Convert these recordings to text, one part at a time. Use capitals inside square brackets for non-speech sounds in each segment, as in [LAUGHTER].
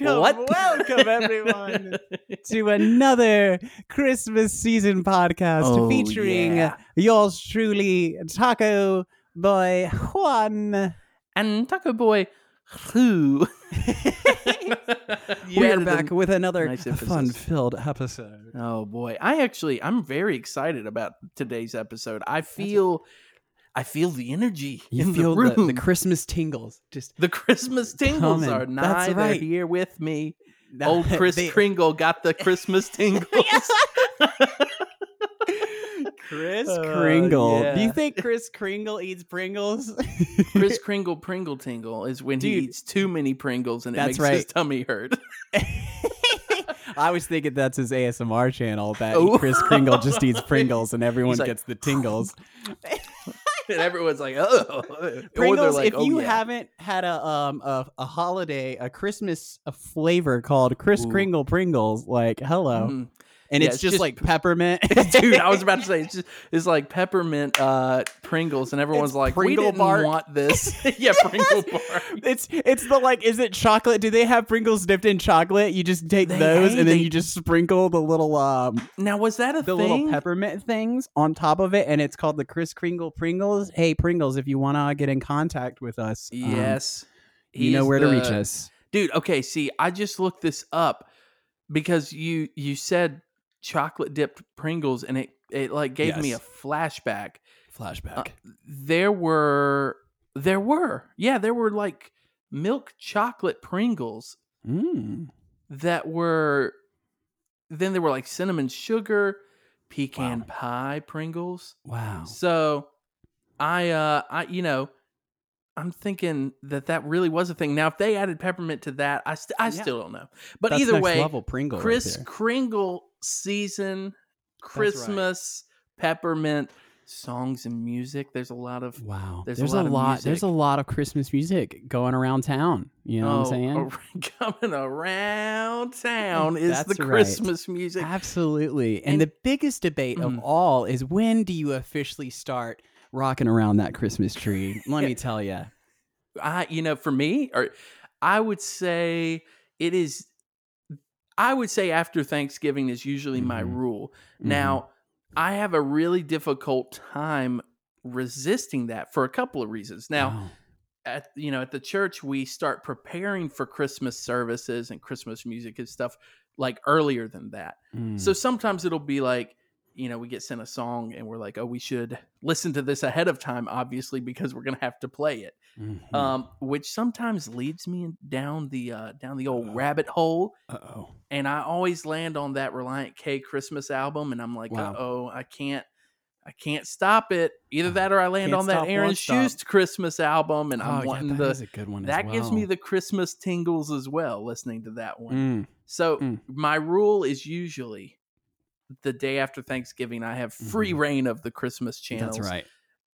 welcome, What? welcome [LAUGHS] everyone to another Christmas season podcast Oh, featuring yeah. yours truly, Taco Boy Juan. and Taco Boy, who? [LAUGHS] we are back with another nice fun-filled episode. Oh boy, I actually I'm very excited about today's episode. I feel, I feel the energy You in feel the the, room. the Christmas tingles. Just The Christmas [LAUGHS] tingles Coming. are nigh. That's They're right. here with me. Old [LAUGHS] Chris They- Kringle got the Christmas [LAUGHS] tingles. Chris Uh, Kringle. Do you think Chris Kringle eats Pringles? Chris Kringle Pringle Tingle is when he eats too many Pringles and it That's makes his tummy hurt. I was thinking that's his ASMR channel that Oh. Chris Kringle just eats Pringles and everyone like, gets the tingles. [LAUGHS] and everyone's like, oh. [LAUGHS] Pringles, like, if "Oh, you yeah." haven't had a um a, a holiday, a Christmas a flavor called Ooh. Kringle Pringles, like hello. Mhm. And Yeah, it's, it's just, just- like [LAUGHS] peppermint. [LAUGHS] Dude, I was about to say it's just it's like peppermint uh Pringles, and everyone's It's like, Pringle we didn't bark." want this. [LAUGHS] yeah, Pringle bar. It's it's the like is it chocolate? Do they have Pringles dipped in chocolate? You just take They- those hey, and then they- you just sprinkle the little um Now, was that a thing the thing? little peppermint things on top of it and it's called the Chris Kringle Pringles. Hey Pringles, if you want to get in contact with us, um, Yes, you know where to reach us. dude. Okay, see, I just looked this up because you you said chocolate dipped Pringles, and it it like gave me a flashback. Flashback. Uh, there were there were yeah there were like milk chocolate Pringles mm. that were then there were like cinnamon sugar pecan Wow. pie pringles Wow. so i uh i you know i'm thinking that that really was a thing now if they added peppermint to that i, st- I Yeah. still don't know but That's either way level Pringle chris there. kringle season christmas peppermint songs and music there's a lot of Wow. There's There's, a a lot lot. of there's a lot of Christmas music going around town. You know what I'm saying? oh, [LAUGHS] coming around town [LAUGHS] is the right. christmas music Absolutely. And, And- the biggest debate of Mm. all is when do you officially start rocking around that Christmas tree? Let me tell you. I you know for me or I would say it is I would say after Thanksgiving is usually my Mhm. rule. Mm-hmm. Now, I have a really difficult time resisting that for a couple of reasons. Now, Wow. at you know, at the church we start preparing for Christmas services and Christmas music and stuff like earlier than that. Mm. So sometimes it'll be like, you know, we get sent a song and we're like, oh, we should listen to this ahead of time, obviously, because we're gonna have to play it Mhm. um, which sometimes leads me down the uh, down the old rabbit hole, Uh-oh. and I always land on that Relient K Christmas album, and I'm like, Wow. oh, I can't, I can't stop it. Either that or I land Can't on that Aaron. Shust Christmas album, and oh, I'm yeah, wanting that the is a good one. that gives me the Christmas tingles as well, listening to that one. Mm. So Mm. my rule is usually the day after Thanksgiving, I have free Mhm. reign of the Christmas channels. That's right.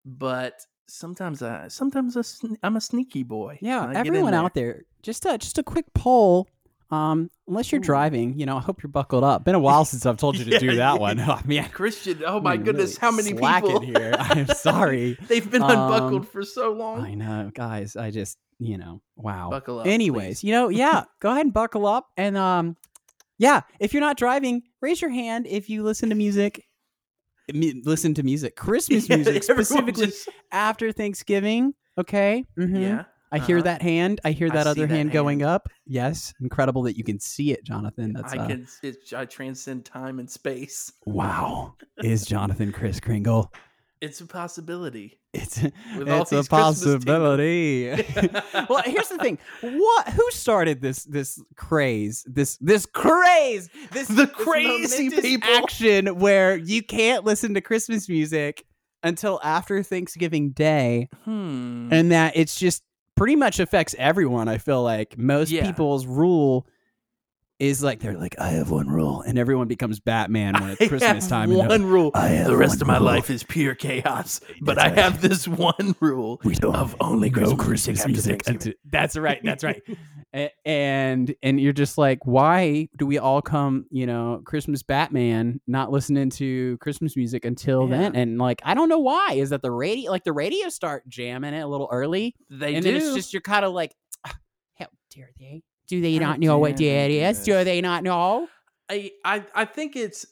But sometimes I sometimes I sn- I'm a sneaky boy. Yeah, and I get in everyone there. out there, just a, just a quick poll. Um, unless you're Ooh. driving, you know, I hope you're buckled up. Been a while since I've told you to Yeah, do that yeah. one. [LAUGHS] [LAUGHS] I mean, Christian, oh my goodness, really how many people here? [LAUGHS] I'm sorry. They've been Um, unbuckled for so long. I know, guys. I just, you know, wow. Buckle up. Anyways, please. you know, yeah, go ahead and buckle up. And um, yeah, if you're not driving, raise your hand if you listen to music. mu- Listen to music, Christmas [LAUGHS] Yeah, music specifically just- after Thanksgiving. Okay. Mhm. yeah, I hear uh-huh. that hand. I hear that see other that hand, going up. Yes, incredible that you can see it, Jonathan. That's I uh, can. It, I transcend time and space. wow. Is Jonathan Chris Kringle? It's a possibility. It's With it's a possibility. [LAUGHS] well, here's the thing. What? Who started this this craze? This this craze? This The this crazy momentous people. action where you can't listen to Christmas music until after Thanksgiving Day, Hmm. and that it's just pretty much affects everyone. I feel like most Yeah. people's rule is like they're like, I have one rule, and everyone becomes Batman when it's [LAUGHS] I Christmas time. and One rule. I have The rest of my rule. life is pure chaos, [LAUGHS] but That's I right. have this one rule we don't of only no Christmas, music. music. after Thanksgiving. until- [LAUGHS] that's right. That's right. And and you're just like, why do we all come, you know, Christmas Batman, not listening to Christmas music until Yeah. then? And like, I don't know why. Is that the radio? Like the radio start jamming it a little early, They and do. then it's just you're kind of like, "Ah, how dare they? Do they not know what do is? Do they not know? I, I I think it's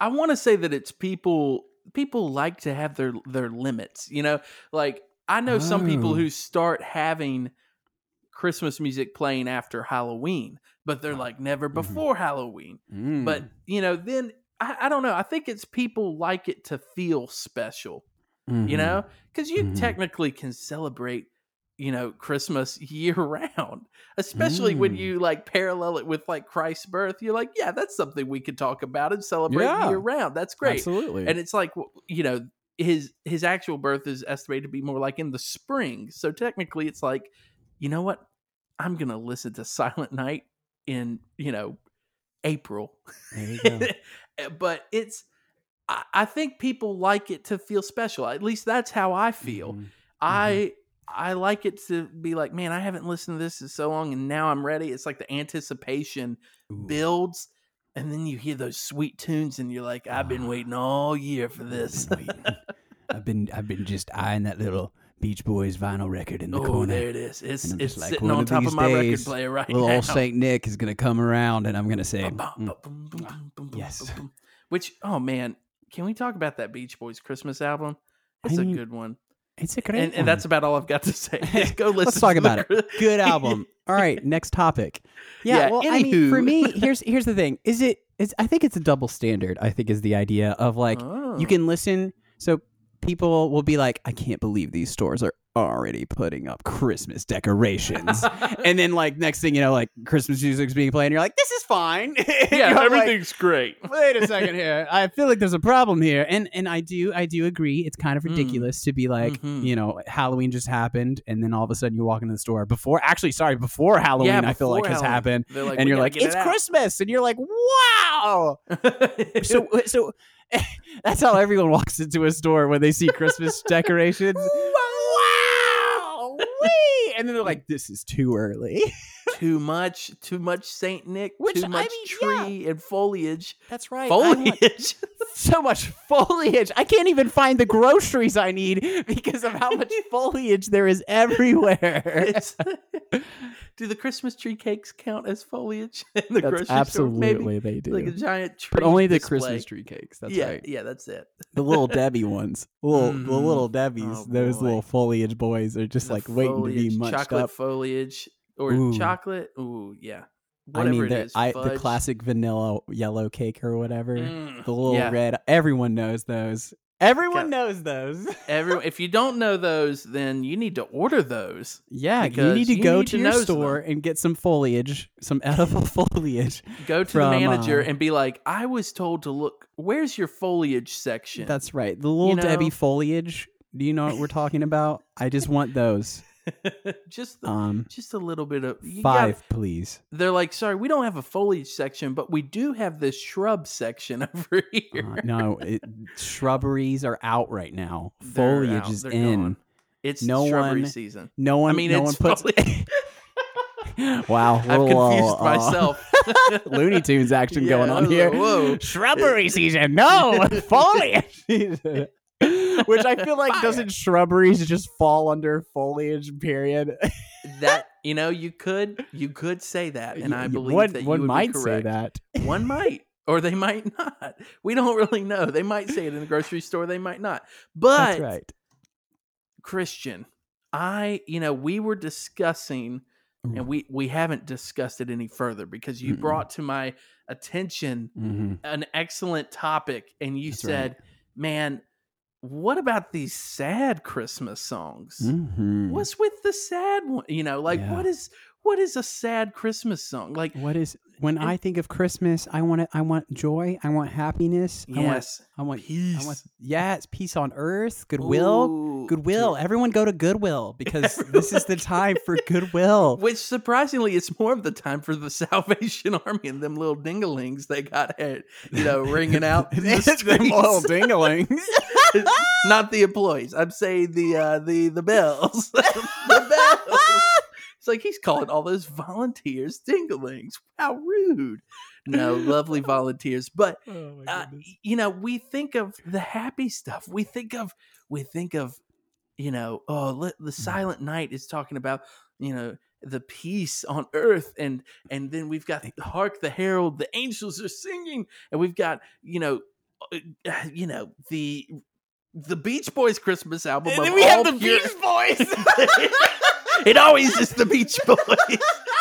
I want to say that it's people people like to have their their limits, you know? Like I know some people Oh. who start having Christmas music playing after Halloween, but they're like never Mhm. before Halloween. But, Mm. you know, then I, I don't know. I think it's people like it to feel special, you Mhm. know? Cuz you Mhm. technically can celebrate you know Christmas year [LAUGHS] round, especially when Mm. you like parallel it with like Christ's birth. You're like, yeah, that's something we could talk about and celebrate Yeah. year round. That's great. absolutely. And it's like you know his his actual birth is estimated to be more like in the spring. So technically, it's like, you know what? I'm gonna listen to Silent Night in you know April. go. [LAUGHS] but it's I, I think people like it to feel special. At least that's how I feel. Mhm. I I like it to be like, man, I haven't listened to this in so long, and now I'm ready. It's like the anticipation Ooh. builds, and then you hear those sweet tunes, and you're like, I've been Ah. waiting all year for this. I've been. I've been just eyeing that little Beach Boys vinyl record in the corner. oh, corner. there it is. It's it's like, sitting on top of my record player right Little now. old Saint Nick is gonna come around, and I'm gonna say, mm, bum, Yes. Which, oh man, can we talk about that Beach Boys Christmas album? It's a good one. "It's a great." And, and that's about all I've got to say. [LAUGHS] Go listen. Let's talk the about it. Good album. [LAUGHS] All right, next topic. Yeah, Yeah, well, I mean, for me, [LAUGHS] here's here's the thing. Is it is I think it's a double standard. I think is the idea of like Oh. you can listen. So people will be like, I can't believe these stores are already putting up Christmas decorations. [LAUGHS] and then like next thing you know, like Christmas music's being played, and you're like, this is fine. [LAUGHS] yeah, You're like, everything's great. [LAUGHS] Wait a second here. I feel like there's a problem here. And and I do I do agree. It's kind of Mm. ridiculous to be like, Mhm. you know, Halloween just happened and then all of a sudden you walk into the store before actually sorry, before Halloween I feel like before has happened. Like, and you're like, it's it. Christmas. And you're like, wow. So so that's how everyone walks into a store when they see Christmas decorations. Wow. Wee! And then they're like, this is too early. [LAUGHS] too much, too much Saint Nick, Which, too I much mean, yeah. tree and foliage. That's right. Foliage. [LAUGHS] so much foliage. I can't even find the groceries I need because of how much [LAUGHS] foliage there is everywhere. Do the Christmas tree cakes count as foliage [LAUGHS] in the That's grocery store? absolutely they do. Like a giant tree. but only the display. Christmas tree cakes. That's yeah, right. yeah, that's it. The little Debbie [LAUGHS] ones, little the Mhm. little Debbies. Oh, those boy. little foliage boys are just The like waiting to be foliage, munched chocolate up. foliage or Ooh. chocolate. Ooh, yeah. I mean, the, is, I, the classic vanilla yellow cake or whatever. Mm, The little yeah. red. Everyone knows those. Everyone knows those. [LAUGHS] Everyone, if you don't know those, then you need to order those. Yeah, you need to you go need to to your store and get some foliage, some [LAUGHS] edible foliage. Go to From, the manager uh, and be like, "I was told to look. Where's your foliage section?" That's right. The little know? Debbie foliage. Do you know what we're talking about? I just want those. [LAUGHS] just the, Um, just a little bit of you gotta- five, please. they're like, "Sorry, we don't have a foliage section, but we do have this shrub section [LAUGHS] over here." Uh, no, it, shrubberies are out right now. They're Foliage out. is They're in. gone. It's No shrubbery one- season. No one. I mean, no one puts. [LAUGHS] wow, I've confused uh, myself. Looney Tunes action Yeah, going on here. like, whoa. Shrubbery season, no foliage. [LAUGHS] Which I feel like Fire. doesn't shrubberies just fall under foliage? Period. [LAUGHS] that you know, you could you could say that, and I believe one, that you one might say that. One [LAUGHS] might, or they might not. We don't really know. They might say it in the grocery store. They might not. But That's right. Christian, I, you know, we were discussing, and we we haven't discussed it any further because you Mm-mm. brought to my attention hmm an excellent topic, and you That's right. said, "Man, what about these sad Christmas songs? hmm What's with the sad one? You know, like Yeah. what is what is a sad Christmas song? Like What is when And- I think of Christmas? I want it. I want joy. I want happiness. I want. yes, I want peace. I want. Yeah, peace on earth, goodwill, Ooh, goodwill. Everyone go to Goodwill [LAUGHS] because this is the time for goodwill. Which surprisingly, it's more of the time for the [LAUGHS] Salvation Army and them little dinglings they got, [LAUGHS] at, you know, ringing out in the Them little dinglings. Not the employees. I'm saying the uh, the the bells. the bells. It's like he's calling all those volunteers dinglings. How rude. No, lovely [LAUGHS] volunteers, but Oh uh, you know, we think of the happy stuff. We think of we think of you know, oh, the Silent Night is talking about you know the peace on earth, and and then we've got hark the herald, the angels are singing, and we've got you know, uh, you know the the Beach Boys Christmas album. And then we have the pure- Beach Boys. [LAUGHS] [LAUGHS] it always is the Beach Boys.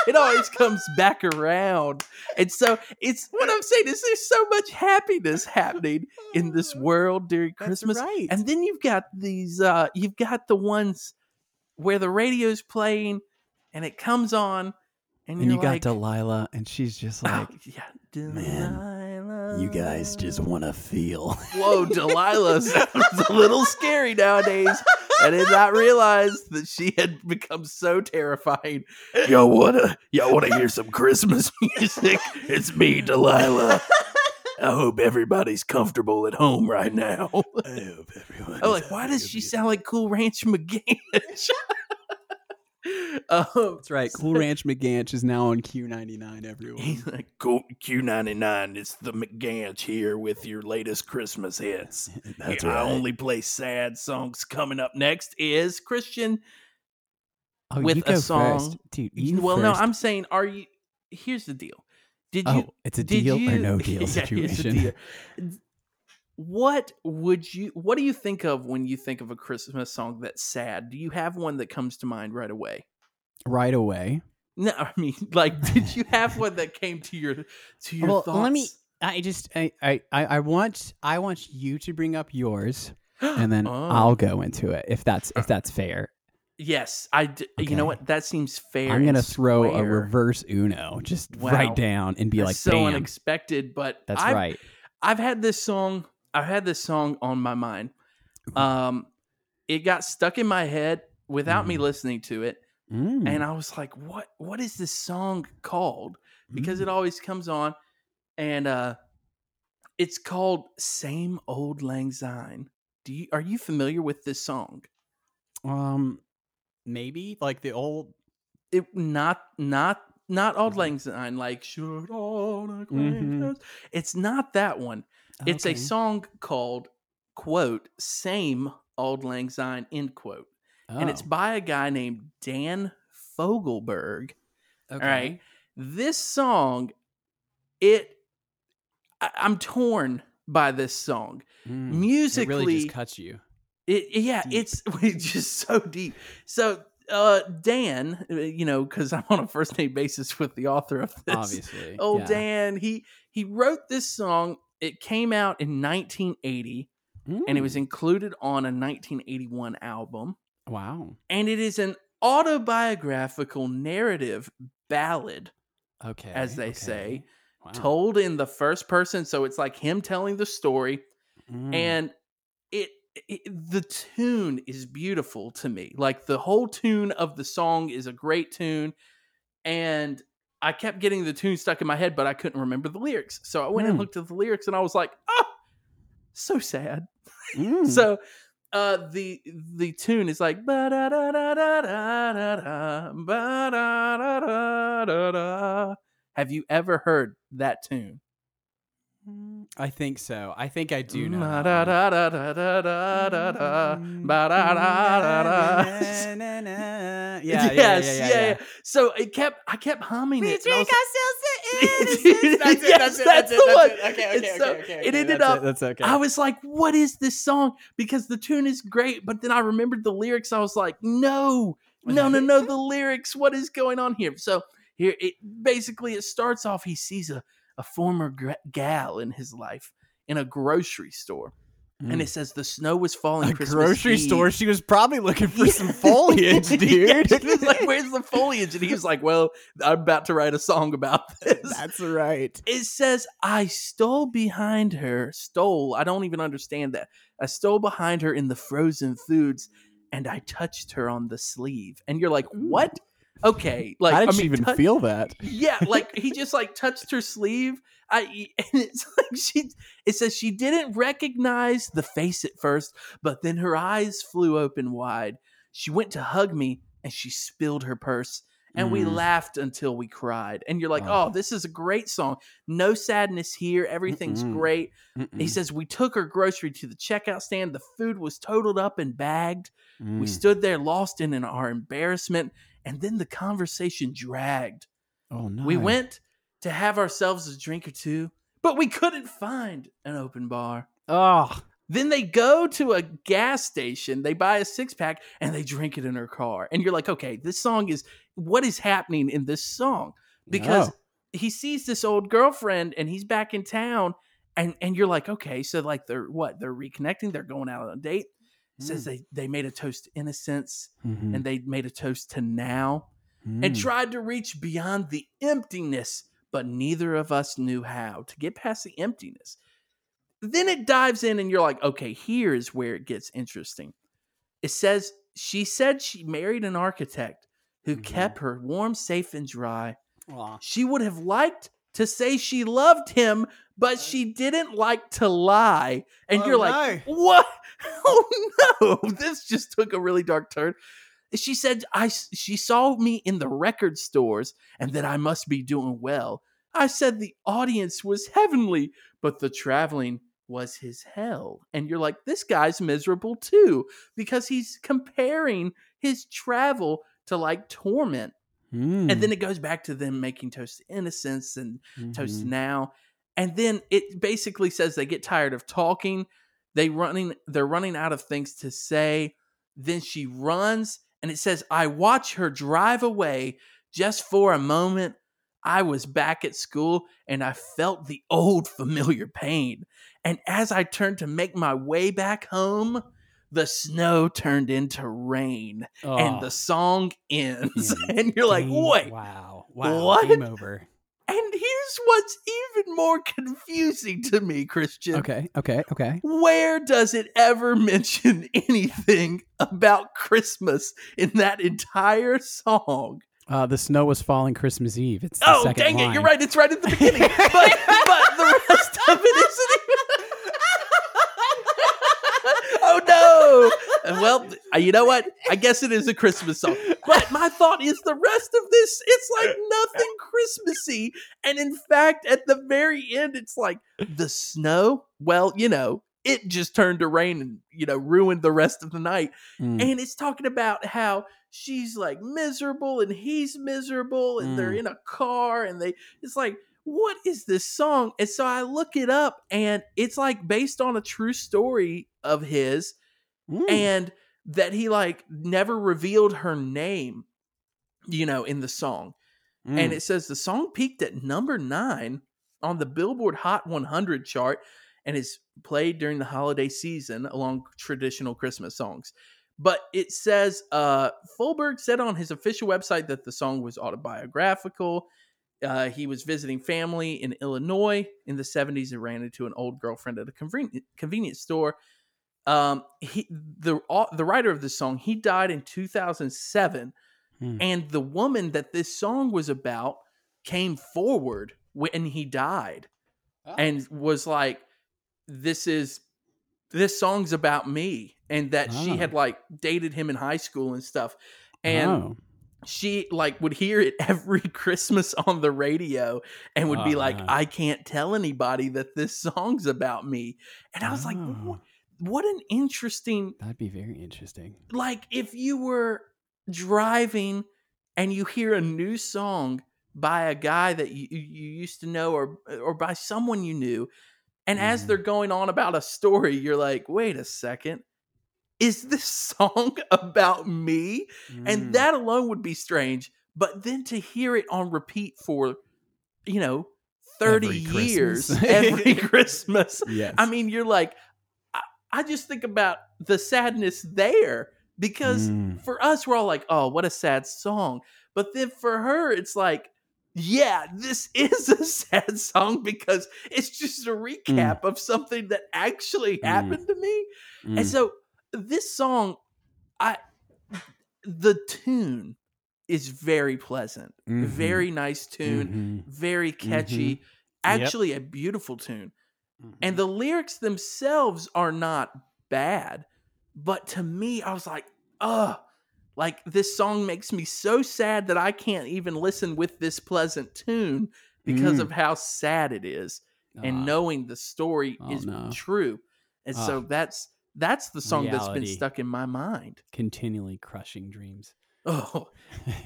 It always comes back around. And so it's what I'm saying is there's so much happiness happening in this world during Christmas. right. And then you've got these uh you've got the ones where the radio's playing and it comes on and, and you're you got like, Delilah, and she's just oh, like, yeah, "Man, "You guys just want to feel." Whoa, Delilah sounds a little scary nowadays. I did not realize that she had become so terrifying. Yo, wanna y'all wanna hear some Christmas [LAUGHS] music? It's me, Delilah. I hope everybody's comfortable at home right now. I hope everyone. Oh, I'm like, why does she sound like Cool Ranch McGanch? [LAUGHS] [LAUGHS] um, That's right. Cool Ranch McGanch is now on Q99. Everyone. He's like, cool, Q99, it's the McGanch here with your latest Christmas hits. [LAUGHS] That's Yeah, right. I only play sad songs. Coming up next is Christian. oh, with you a song- first. dude. You well, no. I'm saying, are you? Here's the deal. Did Oh, you? it's a did deal or you- no [LAUGHS] Yeah, deal here's the situation. deal. What would you? What do you think of when you think of a Christmas song that's sad? Do you have one that comes to mind right away? right away. No, I mean, [LAUGHS] like, did you have one that came to your to your well, thoughts? let me. I just. I, I. I want. I want you to bring up yours, and then [GASPS] Oh. I'll go into it. If that's if that's fair. Yes, I. D- You know what? That seems fair. I'm gonna throw a reverse Uno, just Wow. right down, and be That's like, so "Bam!" unexpected, but that's I've, right. I've had this song. I've had this song on my mind. Um, it got stuck in my head without me Mhm. listening to it, Mm, and I was like, "What? What is this song called?" Because mm. it always comes on, and uh, it's called "Same Old Lang Syne." Do you are you familiar with this song? um, maybe like the old. It not not not Old Mhm. Lang Syne like should all Mhm. It's not that one. It's a song called quote same Old Lang Syne end quote, and it's Oh, by a guy named Dan Fogelberg. okay. right. This song, it I, I'm torn by this song. Mm, Musically, it really just cuts you. it, yeah, Deep. it's [LAUGHS] it's just so deep. So uh Dan, uh, you know, because I'm on a first name basis with the author of this. Obviously. Oh yeah. Dan, he he wrote this song. It came out in 1980 and it was Mm, included on a 1981 album. wow. And it is an autobiographical narrative ballad Okay. as they okay. say, Wow. told in the first person. So it's like him telling the story. Mm, and it, it the tune is beautiful to me like the whole tune of the song is a great tune and i kept getting the tune stuck in my head but i couldn't remember the lyrics so i went and Hmm. looked at the lyrics and i was like oh so sad [LAUGHS] mm. so uh the the tune is like have you ever heard that tune Mm, I think so. I think I do know. Yeah, yeah, yes, yeah, yeah, yeah. So it kept, I kept humming it. ourselves That's it, that's it, that's the one. Okay, okay, okay, it ended up- That's okay. I was like, what is this song? Because the tune is great, but then I remembered the lyrics. I was like, no, no, no, no, the lyrics. What is going on here? So here, it basically it starts off. He sees a a former gal in his life in a grocery store, and it says the snow was falling. Mm. a Christmas grocery Eve." store. She was probably looking for some foliage, dude. [LAUGHS] Yeah, she was like, [LAUGHS] "Where's the foliage?" And he was like, "Well, I'm about to write a song about [LAUGHS] this." That's right. it says I stole behind her. Stole. I don't even understand that. I stole behind her in the frozen foods, and I touched her on the sleeve. And you're like, what? Okay, like How did I she mean, even touch- feel that? [LAUGHS] Yeah, like he just like touched her sleeve. I [LAUGHS] and it's like she. It says she didn't recognize the face at first, but then her eyes flew open wide. She went to hug me, and she spilled her purse. And we Mm. laughed until we cried. And you're like, Oh. oh, this is a great song. No sadness here. Everything's Mm-mm. great. He Mm-mm. says, We took her grocery to the checkout stand. The food was totaled up and bagged. We Mm. stood there lost in our embarrassment. And then the conversation dragged. Oh no. We went to have ourselves a drink or two, but we couldn't find an open bar. Oh, Then they go to a gas station, they buy a six pack, and they drink it in her car. And you're like, okay, this song is what is happening in this song? Because no. he sees this old girlfriend and he's back in town, and and you're like, okay, so like they're what? They're reconnecting, they're going out on a date. It says they they made a toast to innocence Mhm. and they made a toast to now and Mm. tried to reach beyond the emptiness, but neither of us knew how to get past the emptiness. Then it dives in, and you're like, okay, here's where it gets interesting. It says she said she married an architect who Mhm. kept her warm, safe, and dry. Aw. She would have liked to say she loved him, but she didn't like to lie. And Oh, you're like, what? [LAUGHS] Oh no, this just took a really dark turn. She said I she saw me in the record stores and that I must be doing well. I said the audience was heavenly, but the traveling was his hell. And you're like, this guy's miserable too, because he's comparing his travel to like torment. Mm. And then it goes back to them making toast to innocence and toast Mhm. now and then it basically says they get tired of talking they running they're running out of things to say then she runs and it says i watch her drive away just for a moment i was back at school and i felt the old familiar pain and as i turned to make my way back home the snow turned into rain and Oh, the song ends Ends. [LAUGHS] and you're like wait Wow. Wow. What? Game over. And here's what's even more confusing to me, Christian. Okay. Okay. Okay. Where does it ever [LAUGHS] mention anything about Christmas in that entire song? Uh, the snow was falling Christmas Eve. It's the oh, second dang it, line. you're right. It's right at the [LAUGHS] beginning. but, but the rest of it isn't even. Oh, no. And well, uh, you know what? I guess it is a Christmas song. But my thought is the rest of this, it's like nothing Christmassy. And in fact, at the very end, it's like the snow. Well, you know, it just turned to rain and, you know, ruined the rest of the night. Mm. And it's talking about how she's like miserable and he's miserable and they're Mm. in a car and they, it's like, what is this song? And so I look it up and it's like based on a true story of his Mm. and that he like never revealed her name, you know, in the song. Mm. And it says the song peaked at number nine on the Billboard Hot 100 chart and is played during the holiday season along traditional Christmas songs. But it says uh, Fogelberg said on his official website that the song was autobiographical. Uh, he was visiting family in Illinois in the 70s and ran into an old girlfriend at a conven- convenience store. Um, he the au- the writer of this song he died in 2007 Mm. and the woman that this song was about came forward when he died Oh. and was like this is this song's about me and that she Oh. had like dated him in high school and stuff and Oh. She like would hear it every [LAUGHS] christmas on the radio and would be Oh, like man. i can't tell anybody that this song's about me and i was like Oh. what, what an interesting That'd be very interesting. like if you were driving and you hear a new song by a guy that you, you used to know or or by someone you knew and as Mhm. they're going on about a story you're like wait a second is this song [LAUGHS] about me Mm. and that alone would be strange but then to hear it on repeat for you know 30 Every years Christmas. [LAUGHS] every [LAUGHS] christmas yes. I mean, you're like, I, I just think about the sadness there because Mm. for us, we're all like, oh, what a sad song. But then for her, it's like, yeah, this is a sad song because it's just a recap of something that actually Mm. happened to me. Mm. And so this song, I the tune is very pleasant, Mhm. very nice tune, Mhm. very catchy, Yep. actually a beautiful tune. And the lyrics themselves are not bad, but to me, I was like, ugh, like this song makes me so sad that I can't even listen with this pleasant tune because Mm. of how sad it is and Ah, knowing the story Oh, is no. true. And so Ah. that's that's the song that's been stuck in my mind. continually crushing dreams. Oh,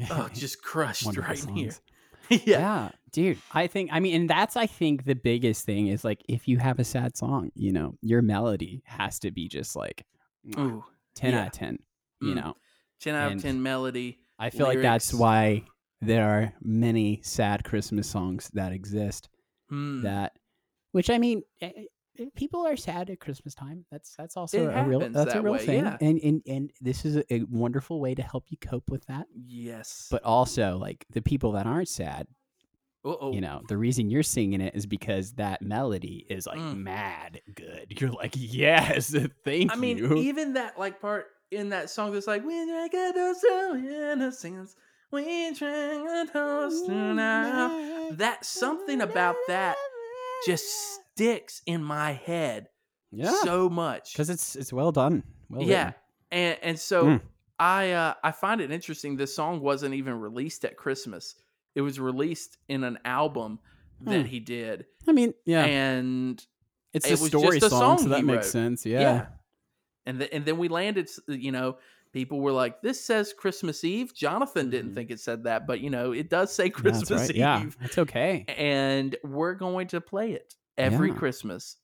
oh, [LAUGHS] just crushed right here. [LAUGHS] yeah. yeah dude i think i mean and that's i think the biggest thing is like if you have a sad song you know your melody has to be just like Ooh, 10 yeah. out of 10 you Mm. know 10 out And of 10 melody. i feel like that's why there are many sad christmas songs that exist Hmm. that which i mean eh, people are sad at christmas time that's that's also It a real that's a real way, thing yeah. and, and and this is a, wonderful way to help you cope with that Yes. but also like the people that aren't sad Uh-oh. you know the reason you're singing it is because that melody is like Mm. mad good you're like yes [LAUGHS] thank you. I mean, even that like part in that song that's like, we drink a toast to innocence, we drink a toast to now. That something about that just sticks in my head yeah so much. because it's it's well done well yeah, written. and and so Mm. I uh, I find it interesting. This song wasn't even released at Christmas. It was released in an album that Hmm. he did, i mean yeah and it's it a story just a song, song so that makes wrote. sense yeah, yeah. And th- and then we landed. You know, people were like, "This says Christmas Eve." Jonathan didn't Mhm. think it said that, but you know, it does say Christmas right. Eve, yeah it's okay and we're going to play it every Yeah. Christmas.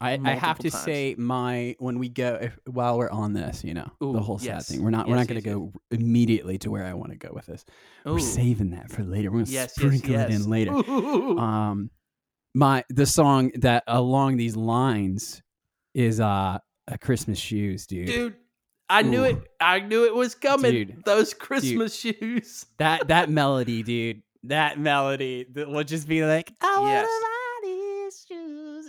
I, I have to times. say my when we go if, while we're on this you know the whole sad yes. thing we're not we're Yes, not going to yes, go immediately to where i want to go with this Ooh. we're saving that for later we're going to sprinkle it in later Ooh. um my the song that along these lines is uh a christmas shoes dude, dude, I knew Ooh. it. I knew it was coming. Dude. Those Christmas shoes. that that melody dude [LAUGHS] that melody that will just be like i Yes.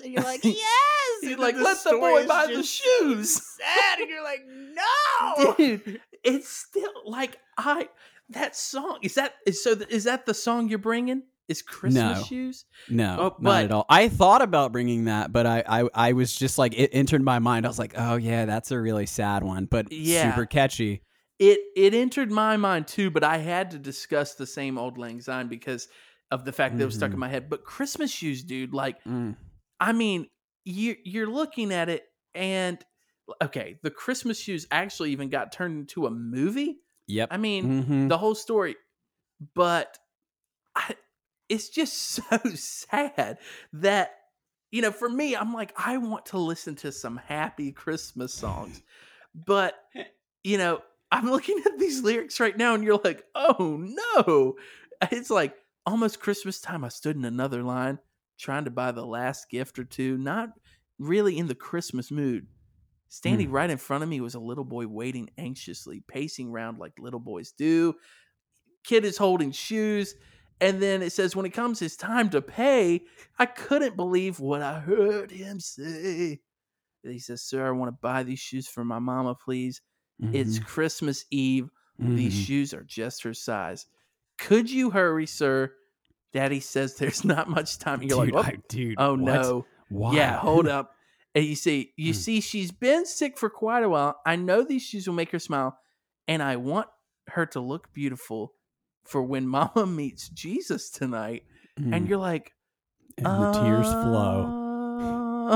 And you're like [LAUGHS] yes You're like, then let the story boy buy the just shoes. sad and you're like no [LAUGHS] dude it's still like i that song is that is so th- is that the song you're bringing is christmas No. shoes No, Oh, not but- at all. I thought about bringing that, but I, I, I was just like, it entered my mind. I was like, oh yeah, that's a really sad one, but Yeah. super catchy. it it entered my mind too but i had to discuss the same old lang syne because of the fact that it was stuck in Mhm. my head but christmas shoes dude like Mm. I mean you you're looking at it and okay the christmas shoes actually even got turned into a movie Yep. i mean Mhm. the whole story but I, it's just [LAUGHS] so sad that you know for me i'm like i want to listen to some happy christmas songs but you know i'm looking at these lyrics right now and you're like oh no it's like almost christmas time i stood in another line trying to buy the last gift or two not really in the christmas mood. Standing right in front of me was a little boy waiting anxiously pacing around like little boys do. Kid is holding shoes and then it says when it comes his time to pay i couldn't believe what i heard him say. He says sir i want to buy these shoes for my mama please. It's Mhm. christmas eve. These Mhm. shoes are just her size. Could you hurry sir daddy says there's not much time you're dude, like I- dude. oh, what? no Why? yeah, hold [LAUGHS] up. And you see, you Hmm. see, she's been sick for quite a while. I know these shoes will make her smile, and I want her to look beautiful for when [LAUGHS] Mama meets Jesus tonight. Mm. And you're like, and the tears flow,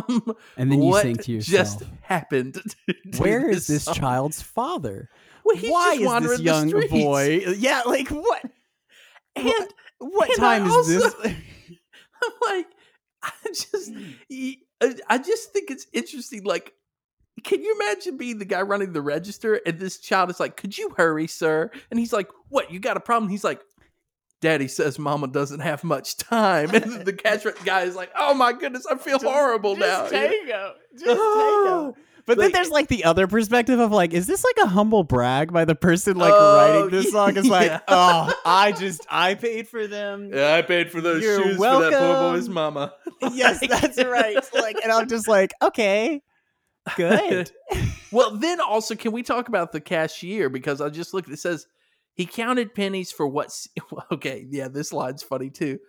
um, and then you think to yourself, just happened? [LAUGHS] to "Where is this song?" child's father? Well, he's Why just is this young streets. boy? Yeah, like what? And What and I time is this? [LAUGHS] I'm like, I just, hmm. I just think it's interesting. Like, can you imagine being the guy running the register and this child is like, "Could you hurry, sir?" And he's like, "What? You got a problem?" He's like, "Daddy says Mama doesn't have much time." And the [LAUGHS] cash guy is like, "Oh my goodness, I feel horrible now." Just take him. Just Oh. But then there's like the other perspective of like, is this like a humble brag by the person like Oh, writing this [LAUGHS] song? It's like, yeah. oh, I just I paid for them. Yeah, I paid for those You're shoes for that poor boy's mama. [LAUGHS] [LAUGHS] Yes, that's right. Like, and I'm just like, okay, good. well, then also, can we talk about the cashier? Because I just looked. It says he counted pennies for what? Okay, yeah, this line's funny too.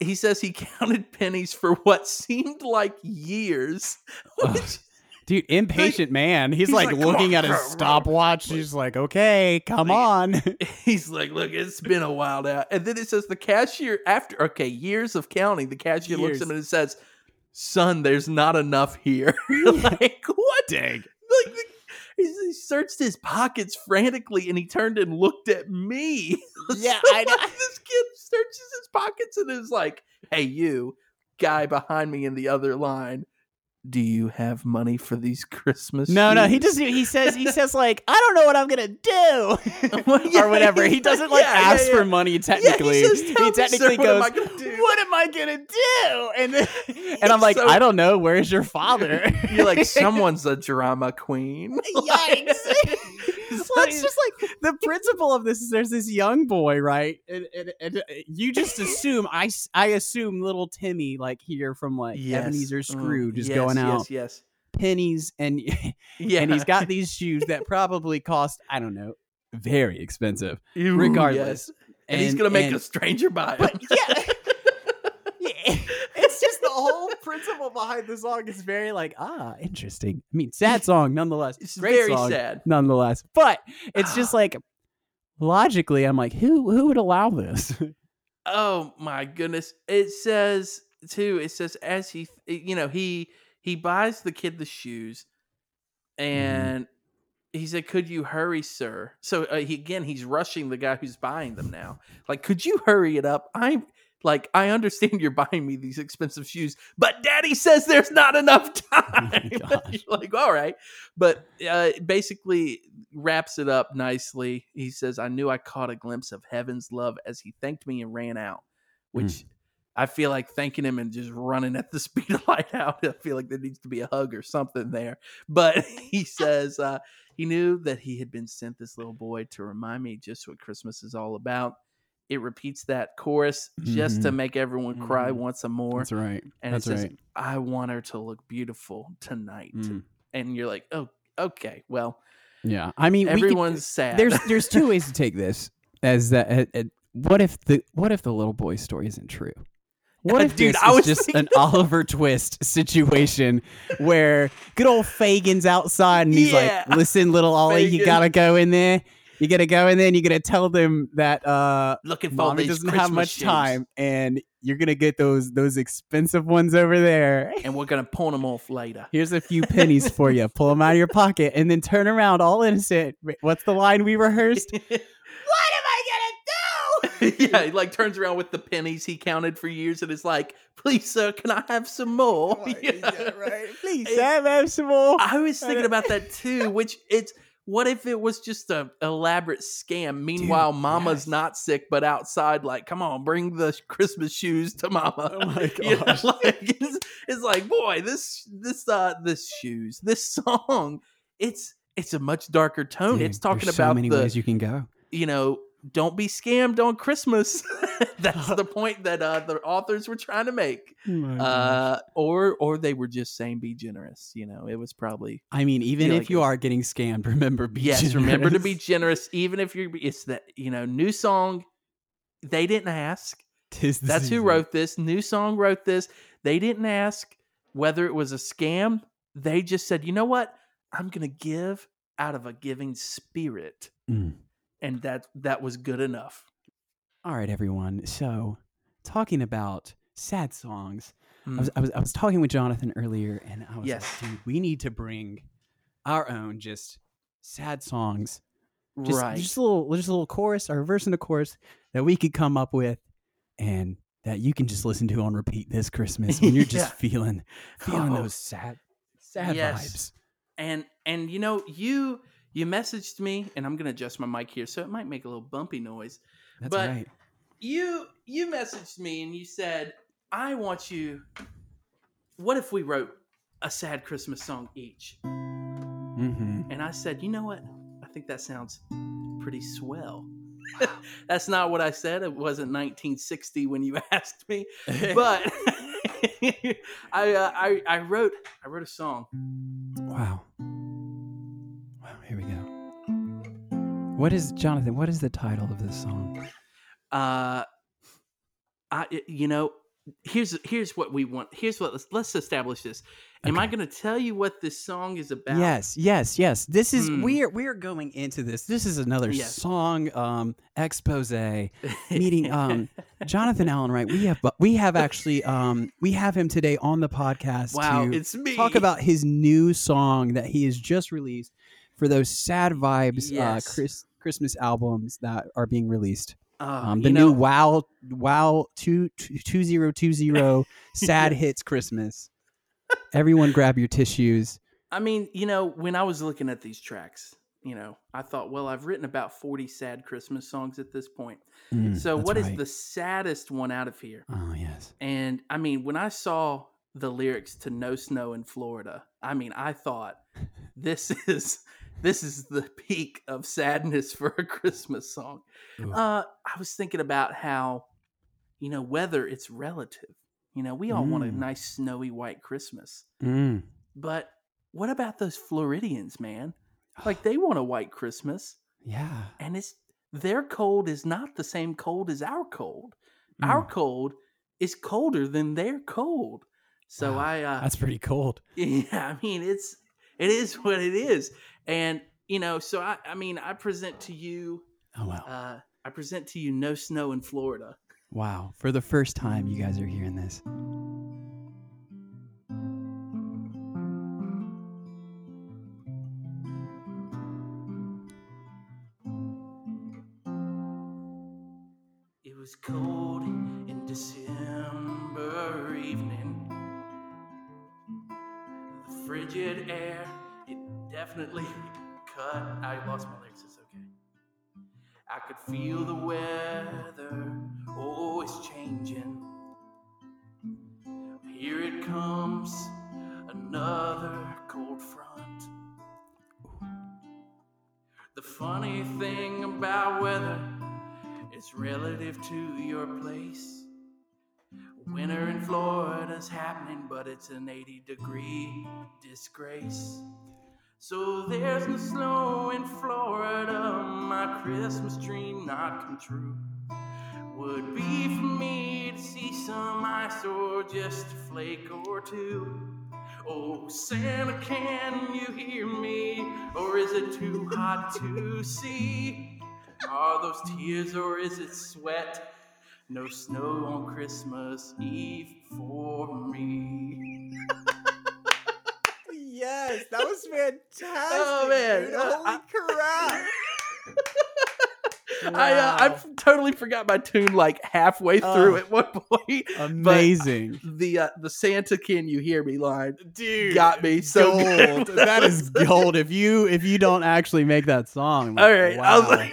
He says he counted pennies for what seemed like years. Which, Dude, impatient man. He's, he's like, like, looking on, at his bro, bro." stopwatch. He's like, okay, come Like- on. [LAUGHS] he's like, "Look, it's been a while now." And then it says the cashier after okay years of counting, the cashier looks at him and says, "Son, there's not enough here." [LAUGHS] [LAUGHS] like what? Dang. like the, he, he searched his pockets frantically and he turned and looked at me. Yeah, So, I know. like, this kid searches his pockets and is like, "Hey, you guy behind me in the other line, do you have money for these Christmas?" No, no, he shoes?" doesn't. He says, he says [LAUGHS] like, I don't know what I'm gonna do, Well, [LAUGHS] yeah, or whatever. He doesn't like, yeah, ask yeah. for money. Technically, he, says, "Tell me, sir, technically what am goes, I gonna do?" "What am I gonna do?" And then, [LAUGHS] and I'm like, So- I don't know. Where's your father? You're like, someone's a drama queen. Yikes. It's just like the principle of this is there's this young boy, right? And, and, and uh, you just [LAUGHS] assume I I assume little Timmy like here from like Yes. Ebenezer Mm, Scrooge is yes, going out Yes, yes. pennies and Yeah. [LAUGHS] and he's got these shoes that [LAUGHS] probably cost I don't know very expensive Ooh, regardless. yes. And, he's gonna make and- a stranger buy it. Yeah, it's just the whole principle behind the song is very like ah interesting. I mean, sad [LAUGHS] song nonetheless. It's Great very song sad. nonetheless. But it's just like logically, I'm like, who who would allow this? [LAUGHS] Oh my goodness! It says too. It says as he, you know, he he buys the kid the shoes, and he said, "Could you hurry, sir?" So uh, he again, he's rushing the guy who's buying them now. Like, could you hurry it up? I'm like, I understand you're buying me these expensive shoes, but Daddy says there's not enough [LAUGHS] [LAUGHS] time. [LAUGHS] gosh. You're like, all right, but uh, basically wraps it up nicely. He says, "I knew I caught a glimpse of heaven's love as he thanked me and ran out," which. I feel like thanking him and just running at the speed of light out. I feel like there needs to be a hug or something there. But he says uh, he knew that he had been sent this little boy to remind me just what Christmas is all about. It repeats that chorus just to Mhm. make everyone cry Mhm. once a more. That's right. and That's it says, right. I want her to look beautiful tonight. Mm. And you're like, oh, okay. Well, Yeah, I mean, we could- everyone's sad. there's there's two ways to [LAUGHS] take this as that. Uh, uh, what if the what if the little boy's story isn't true? What if Dude, this I is was just thinking an Oliver Twist situation where good old Fagin's outside and he's [LAUGHS] Yeah. like, "Listen, little Ollie, you gotta go in there. You gotta go in there, and you gotta tell them that uh, looking for all mommy these doesn't have much shoes, time, and you're gonna get those those expensive ones over there. and we're gonna pawn them off later. Here's a few pennies for you. Pull them out of your pocket, and then turn around, all innocent. What's the line we rehearsed? [LAUGHS] what am I gonna do? [LAUGHS] yeah, he like turns around with the pennies he counted for years and is like, "Please, sir, can I have some more?" Yeah. right. [LAUGHS] Please, It- Sam, have some more. I was thinking about that too. Which it's what if it was just a elaborate scam? Meanwhile, Mama's yes. not sick, but outside, like, come on, bring the Christmas shoes to Mama. Oh my [LAUGHS] You know, like, it's, it's like, boy, this this uh this shoes, this song, it's it's a much darker tone. Dude, it's talking about so many the ways you can go. you know, don't be scammed on Christmas. [LAUGHS] That's the [LAUGHS] point that uh, the authors were trying to make. Uh, or or they were just saying be generous. You know, it was probably I mean, even if like you it- are getting scammed, [LAUGHS] remember be yes. Remember to be generous. generous, even if you're. It's that you know, NewSong. They didn't ask. Tis That's who wrote this. NewSong wrote this. They didn't ask whether it was a scam. They just said, you know what? I'm gonna give out of a giving spirit, Mm. And that that was good enough. All right, everyone. So, talking about sad songs, I Mm. was, I was I was talking with Jonathan earlier, and I was Yes. like, dude, we need to bring our own just sad songs, just, right. just a little, just a little chorus or a verse and a chorus that we could come up with, and that you can just listen to on repeat this Christmas when you're [LAUGHS] just feeling feeling Oh. those sad sad Yes. vibes. and and you know you you messaged me and i'm gonna adjust my mic here so it might make a little bumpy noise That's But- right. you you messaged me and you said i want you what if we wrote a sad Christmas song each. Mm-hmm. And I said, you know what? I think that sounds pretty swell. [LAUGHS] That's not what I said. It wasn't 1960 when you [LAUGHS] asked me, [LAUGHS] but I, uh, I I wrote I wrote a song. wow. Wow. What is Jonathan? What is the title of this song? Uh, I you know here's here's what we want. Here's what let's let's establish this. Am I going to tell you what this song is about? Yes, yes, yes. This is Hmm. we're we're going into this. This is another Yes. song um expose [LAUGHS] meeting um Jonathan Allen Wright. We have we have actually um we have him today on the podcast wow, to it's me. talk about his new song that he has just released for those sad vibes Yes. uh Chris, Christmas albums that are being released. Uh, Um, the new know, Wow Wow two two zero two zero [LAUGHS] Sad Hits Christmas. Everyone, grab your tissues. I mean, you know, when I was looking at these tracks, you know, I thought, well, I've written about 40 sad Christmas songs at this point. Mm, So, what is right. the saddest one out of here? Oh yes. And I mean, when I saw the lyrics to No Snow in Florida, I mean, I thought this [LAUGHS] is this is the [LAUGHS] peak of sadness [LAUGHS] for a Christmas song. Ooh. Uh, I was thinking about how, you know, weather it's relative. You know, we all want a Mm. nice snowy white Christmas. Mm. But what about those Floridians, man? Like [SIGHS] they want a white Christmas, Yeah. and it's their cold is not the same cold as our cold. Our Mm. cold is colder than their cold. So Wow. I, uh, That's pretty cold. [LAUGHS] yeah, I mean it's it is what it is, and you know, so I, I mean, I present to you, Oh wow. uh, I present to you, no snow in Florida. Wow. For the first time you guys are hearing this. It was cold in December evening. The frigid air, definitely cut. I lost my lyrics, it's okay. I could feel the weather, it's changing. Here it comes, another cold front. The funny thing about weather is relative to your place. Winter in Florida's happening, but it's an 80 degree disgrace. So there's no snow in Florida, my Christmas dream not come true. Would be for me to see some ice or just a flake or two. Oh, Santa, can you hear me? Or is it too hot to see? Are those tears or is it sweat? No snow on Christmas Eve for me. [LAUGHS] Yes, that was fantastic. [LAUGHS] Oh, man. dude. Uh, Holy I- crap. [LAUGHS] I uh, I totally forgot my tune like halfway through Oh. at one [LAUGHS] point. Amazing. The uh, the Santa can you hear me line Dude. got me so gold. good. that is gold. If you if you don't actually make that song, like, All right, wow. I'll, I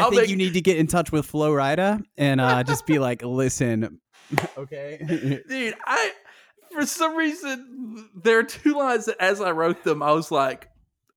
I'll think make- you need to get in touch with Flo Rida and uh, just be like, listen, okay, dude. I for some reason there are two lines that as I wrote them, I was like,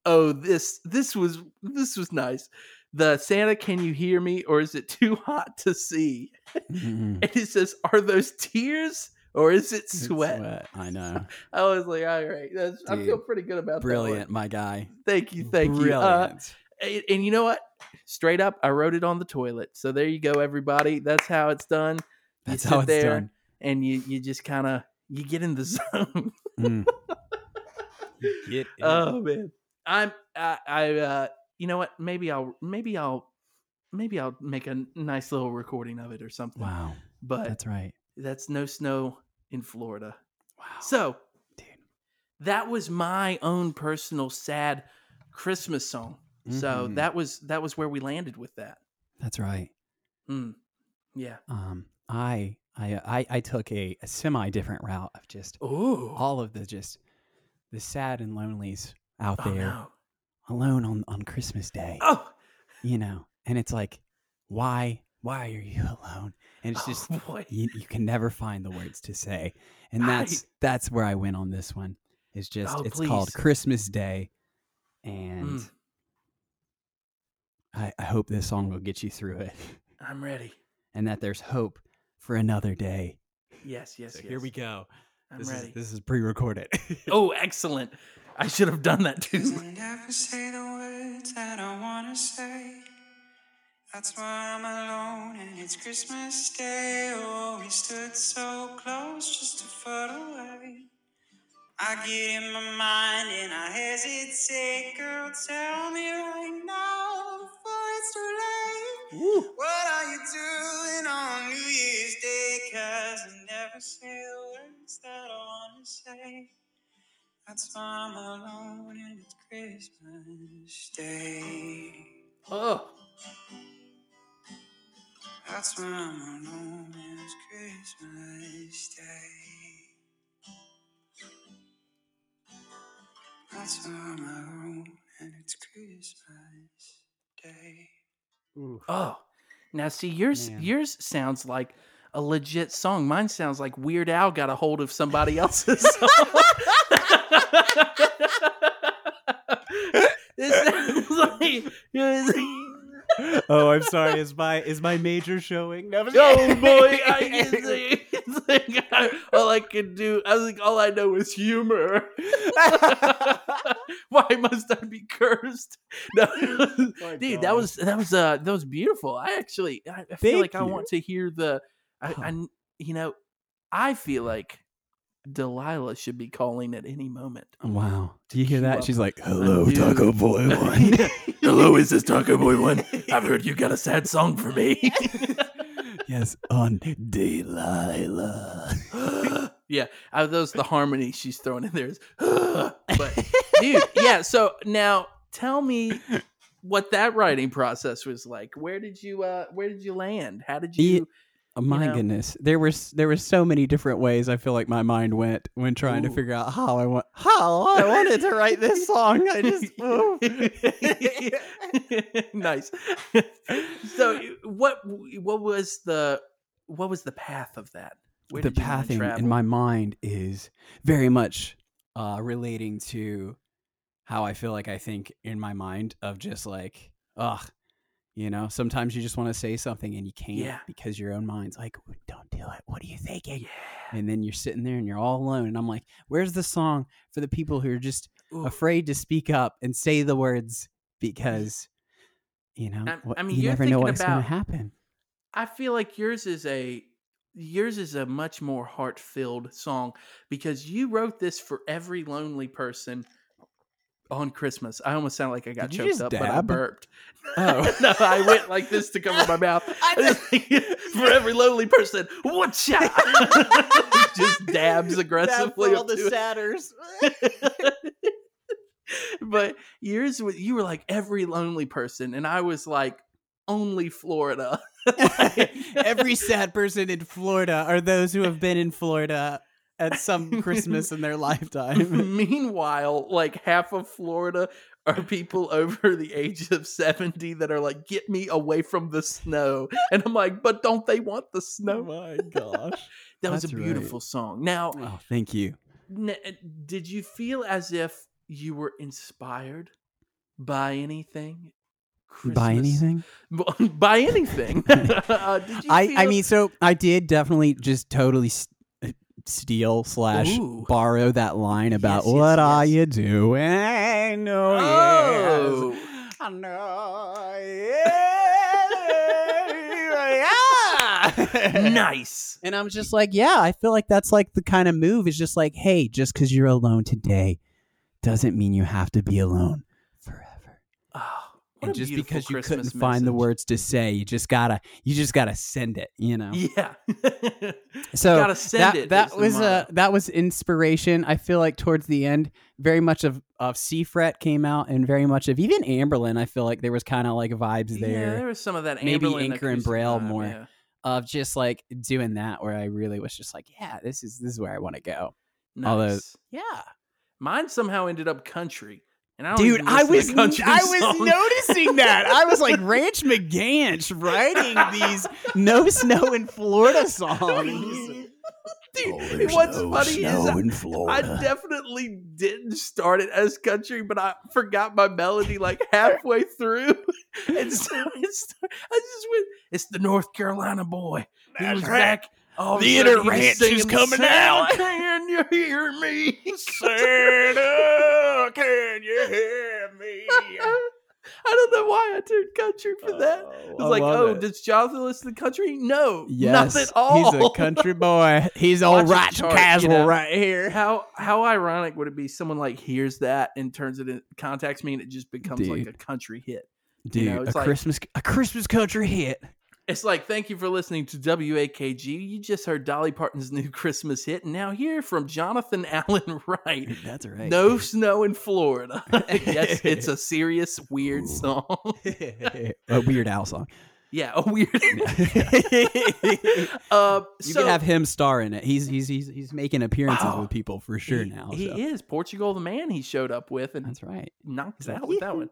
oh this this was this was nice. The Santa, can you hear me, or is it too hot to see? Mhm. And it says, are those tears or is it It's sweat? I know. [LAUGHS] I was like, all right, that's, I feel pretty good about that. Brilliant, my guy. Thank you, thank you. Uh, Brilliant. and, and you know what? Straight up, I wrote it on the toilet. So there you go, everybody. That's how it's done. That's sit how it's there done. And you you just kind of you get in the [LAUGHS] zone. Mm. Get in. oh man, I'm I, I uh you know what? Maybe I'll maybe I'll maybe I'll make a nice little recording of it or something. wow, But that's right. that's no snow in Florida. Wow, So dude. that was my own personal sad Christmas song. So Mhm. that was that was where we landed with that. That's right. Mm. Yeah. Um, I I I, I took a, a semi different route of just Oh. all of the just the sad and lonelies out Oh there no. alone on on Christmas Day. Oh. You know, and it's like, why why are you [LAUGHS] alone? And it's just [LAUGHS] oh you, you can never find the words to say, and I- that's that's where I went on this one. is just Oh, it's called. Christmas Day, and Mm. I, I hope this song will get you through it, I'm ready. [LAUGHS] and that there's hope for another day. Yes, yes, so yes. here we go. I'm this ready. is this is pre-recorded. [LAUGHS] Oh, excellent. I should have done that too. I never say the words that I wanna say. That's why I'm alone and it's Christmas Day. Oh, we stood so close, just a foot away. I get in my mind and I hesitate. Girl, tell me right now before it's too late. Woo. What are you doing on New Year's Day? Cause I never say the words that I wanna say. That's why I'm alone and it's Christmas Day. Oh, That's why I'm alone and it's Christmas Day. That's why I'm alone and it's Christmas Day. Oh. Now see, yours Man. yours sounds like a legit song. Mine sounds like Weird Al got a hold of somebody else's [LAUGHS] song. [LAUGHS] like. [LAUGHS] oh, I'm sorry. Is my is my major showing? No, Oh boy, I can say, think I, all I can do. I was like, all I know is humor. [LAUGHS] Why must I be cursed? [LAUGHS] No, [LAUGHS] dude, that was that was uh that was beautiful. I actually I, I feel like I want to hear the. I, I you know, I feel like Delilah should be calling at any moment. Wow. Do you hear that? up She's like, "Hello, new- Taco Boy one." Hello, is this Taco Boy one? I've heard you got a sad song for me. Yes, on Delilah. [GASPS] yeah, uh, those the harmony she's throwing in there is. [GASPS] but [LAUGHS] dude, yeah. So now tell me what that writing process was like. Where did you uh Where did you land? How did you? Oh my know? goodness, there was there was so many different ways I feel like my mind went when trying to figure out how I want how I wanted to write this [LAUGHS] song. I just ooh. [LAUGHS] nice. [LAUGHS] so what what was the what was the path of that? Where the you pathing in my mind is very much uh, relating to how I feel like I think in my mind of just like, ugh, you know, sometimes you just want to say something and you can't Yeah. because your own mind's like, don't do it. What are you thinking? Yeah. And then you're sitting there and you're all alone. And I'm like, where's the song for the people who are just Ooh. afraid to speak up and say the words because, you know, I- what, I mean, you never know what's going to happen. I feel like yours is a yours is a much more heart filled song because you wrote this for every lonely person on Christmas. I almost sound like I got Did choked up, but I burped. [LAUGHS] Oh. no, I went like this to cover my mouth. [LAUGHS] [LAUGHS] for every lonely person, what's Just dabs aggressively. up to it. satyrs. but yours you were like every lonely person, and I was like only Florida. Every sad person in Florida are those who have been in Florida at some Christmas in their lifetime. [LAUGHS] Meanwhile, like half of Florida are people over the age of 70 that are like, get me away from the snow. And I'm like, but don't they want the snow? my gosh. [LAUGHS] that was a that's right. beautiful song. Now, Oh, thank you. n- did you feel as if you were inspired by anything? By anything? [LAUGHS] by anything. Uh, did you I, I mean, so I did definitely just totally uh, steal slash Ooh. borrow that line about Yes, yes, what are you doing? Oh, Oh. yes. I know. Yeah. nice. And I'm just like, yeah, I feel like that's like the kind of move is just like, hey, just because you're alone today doesn't mean you have to be alone and just because you Christmas couldn't find the words to say, you just gotta, you just gotta send it, you know. Yeah. [LAUGHS] So gotta send that it that was uh motto. that was inspiration. I feel like towards the end, very much of of Seafret came out, and very much of even Anberlin. I feel like there was kind of like vibes Yeah, there there was some of that. Maybe Anberlin Anchor and Braille vibe, more. yeah. of just like doing that, where I really was just like, yeah, this is this is where I want to go. Nice. Although- Yeah, Mine somehow ended up country, I don't dude, I was country I [LAUGHS] was noticing that. I was like Ranch [LAUGHS] McGanch writing these no snow in Florida songs. Dude, what's funny is I, I definitely didn't start it as country, but I forgot my melody like halfway through, [LAUGHS] and so it's, I just went. It's the North Carolina boy. He was right. back. All The sudden inner ranch is coming "Santa, out." Can you hear me? Santa, can you hear me? [LAUGHS] I don't know why I turned country for oh, that. I was like, oh, it. does Jonathan listen to country? No, Yes, not at all. He's a [LAUGHS] country boy. He's all Watch it and you casual know. right here. How how ironic would it be? Someone like hears that and turns it in, contacts me, and it just becomes like a country hit. Dude, know, a like- Christmas a Christmas country hit. It's like, thank you for listening to WAKG. You just heard Dolly Parton's new [LAUGHS] Christmas hit, and now hear from Jonathan [LAUGHS] Allen Wright. That's right. No snow in Florida. [LAUGHS] yes, it's a serious, weird song. a Weird Al song. yeah, a weird. you uh, so, can have him star in it. He's he's he's he's making appearances with people for sure he, now. He so. is Portugal the man. He showed up with and That's right. knocked it out with that one.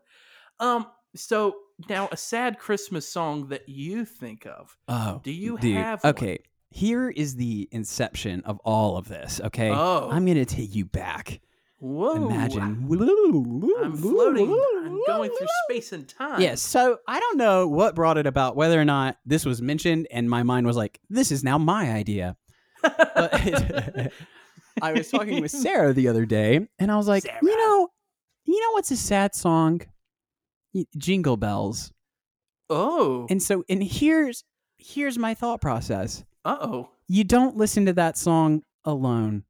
Um, so now a sad Christmas song that you think of. Oh, Do you dude. have one? Okay, here is the inception of all of this. Okay, Oh. I'm gonna take you back. Whoa! Imagine. I'm floating. I'm going through space and time. Yes. So I don't know what brought it about, whether or not this was mentioned, and my mind was like, "This is now my idea." But [LAUGHS] [LAUGHS] I was talking with Sarah the other day, and I was like, Sarah. "You know, you know what's a sad song? Jingle bells." oh. And so, and here's here's my thought process. Uh oh. You don't listen to that song alone.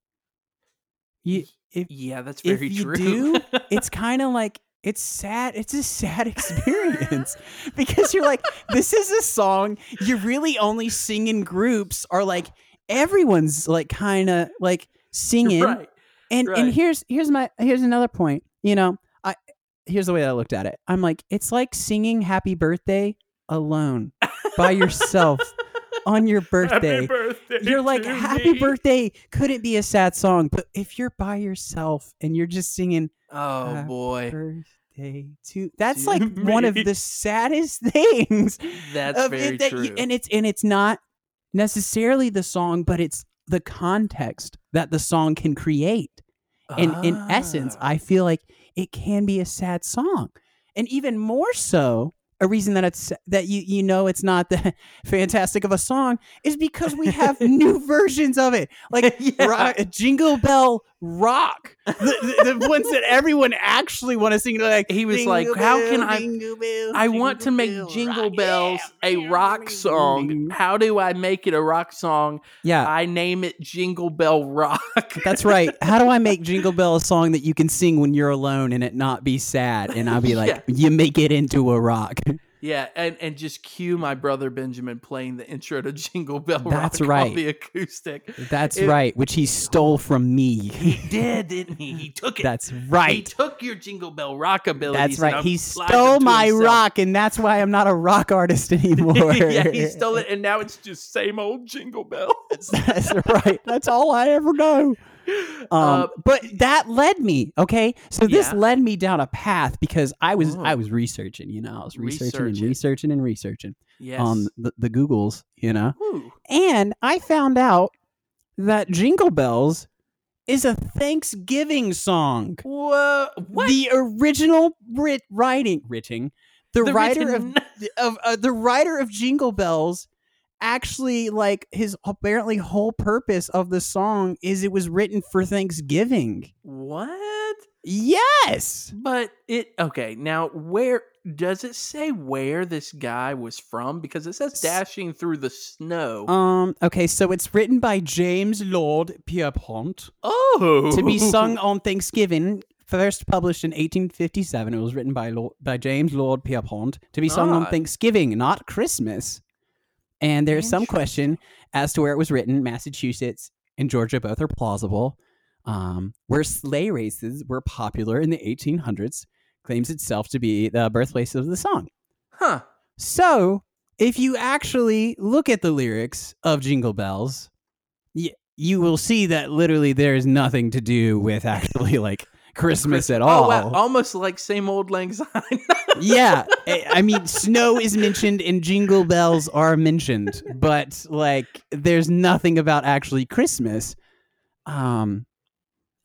You, if Yeah, that's if very you true. do, it's [LAUGHS] kind of like it's sad. It's a sad [LAUGHS] experience because you're like, this is a song you really only sing in groups, or like everyone's like kind of like [LAUGHS] singing. right. And right. and here's here's my here's another point. You know, here's the way I looked at it. I'm like, it's like singing Happy Birthday alone by [LAUGHS] yourself on your birthday. Happy birthday. You're like, to Happy me." birthday couldn't be a sad song, but if you're by yourself and you're just singing Oh Happy boy, birthday to that's To like [LAUGHS] one of the saddest [LAUGHS] things that's of very it that true. you, and it's and it's not necessarily the song but it's the context that the song can create and in essence Ah. i feel like it can be a sad song and even more so a reason that it's that you you know it's not that [LAUGHS] fantastic of a song is because we have [LAUGHS] new versions of it like [LAUGHS] Yeah. rock, jingle bell rock the, the, the [LAUGHS] ones that everyone actually want to sing like He was like, "Jingle "How can I- bell, I want to make bell Jingle rock." Bells Yeah. a rock song. How do I make it a rock song? yeah I name it Jingle Bell Rock. [LAUGHS] That's right. How do I make [LAUGHS] Jingle Bell a song that you can sing when you're alone and it not be sad? And I'll be like, Yeah. you make it into a rock. Yeah, and, and just cue my brother Benjamin playing the intro to Jingle Bell That's Rock right. on the acoustic. That's It- right, which he stole from me. He did, didn't he? He took it. That's right. He took your Jingle Bell Rock abilities. That's right. He stole my himself. rock, and that's why I'm not a rock artist [LAUGHS] anymore. yeah, he stole it, and now it's just same old Jingle Bell. [LAUGHS] That's right. That's all I ever know. Um, Uh, but that led me, okay. So this Yeah. led me down a path because I was I Oh. was researching, you know, I was researching and Researching. researching and researching yes. on the, the Googles, you know. Woo. And I found out that Jingle Bells is a Thanksgiving song. Whoa. What? The original writ- writing, writing, the, The writer written- of of uh, the writer of Jingle Bells actually like his apparently whole purpose of the song is it was written for Thanksgiving. what? Yes. But it okay. Now, where does it say where this guy was from? Because it says dashing through the snow. Um okay, so it's written by James Lord Pierpont. oh, to be sung on Thanksgiving. First published in 1857, it was written by Lord, by James Lord Pierpont to be sung on Ah. Thanksgiving, not Christmas. And there's some question as to where it was written. Massachusetts and Georgia both are plausible. Um, where sleigh races were popular in the 1800s, claims itself to be the birthplace of the song. Huh. So, if you actually look at the lyrics of Jingle Bells, y- you will see that literally there is nothing to do with actually like Christmas at all. Oh wow, almost like same old lang syne. [LAUGHS] yeah, I I mean, snow is mentioned and jingle bells are mentioned, but like, there's nothing about actually Christmas. Um,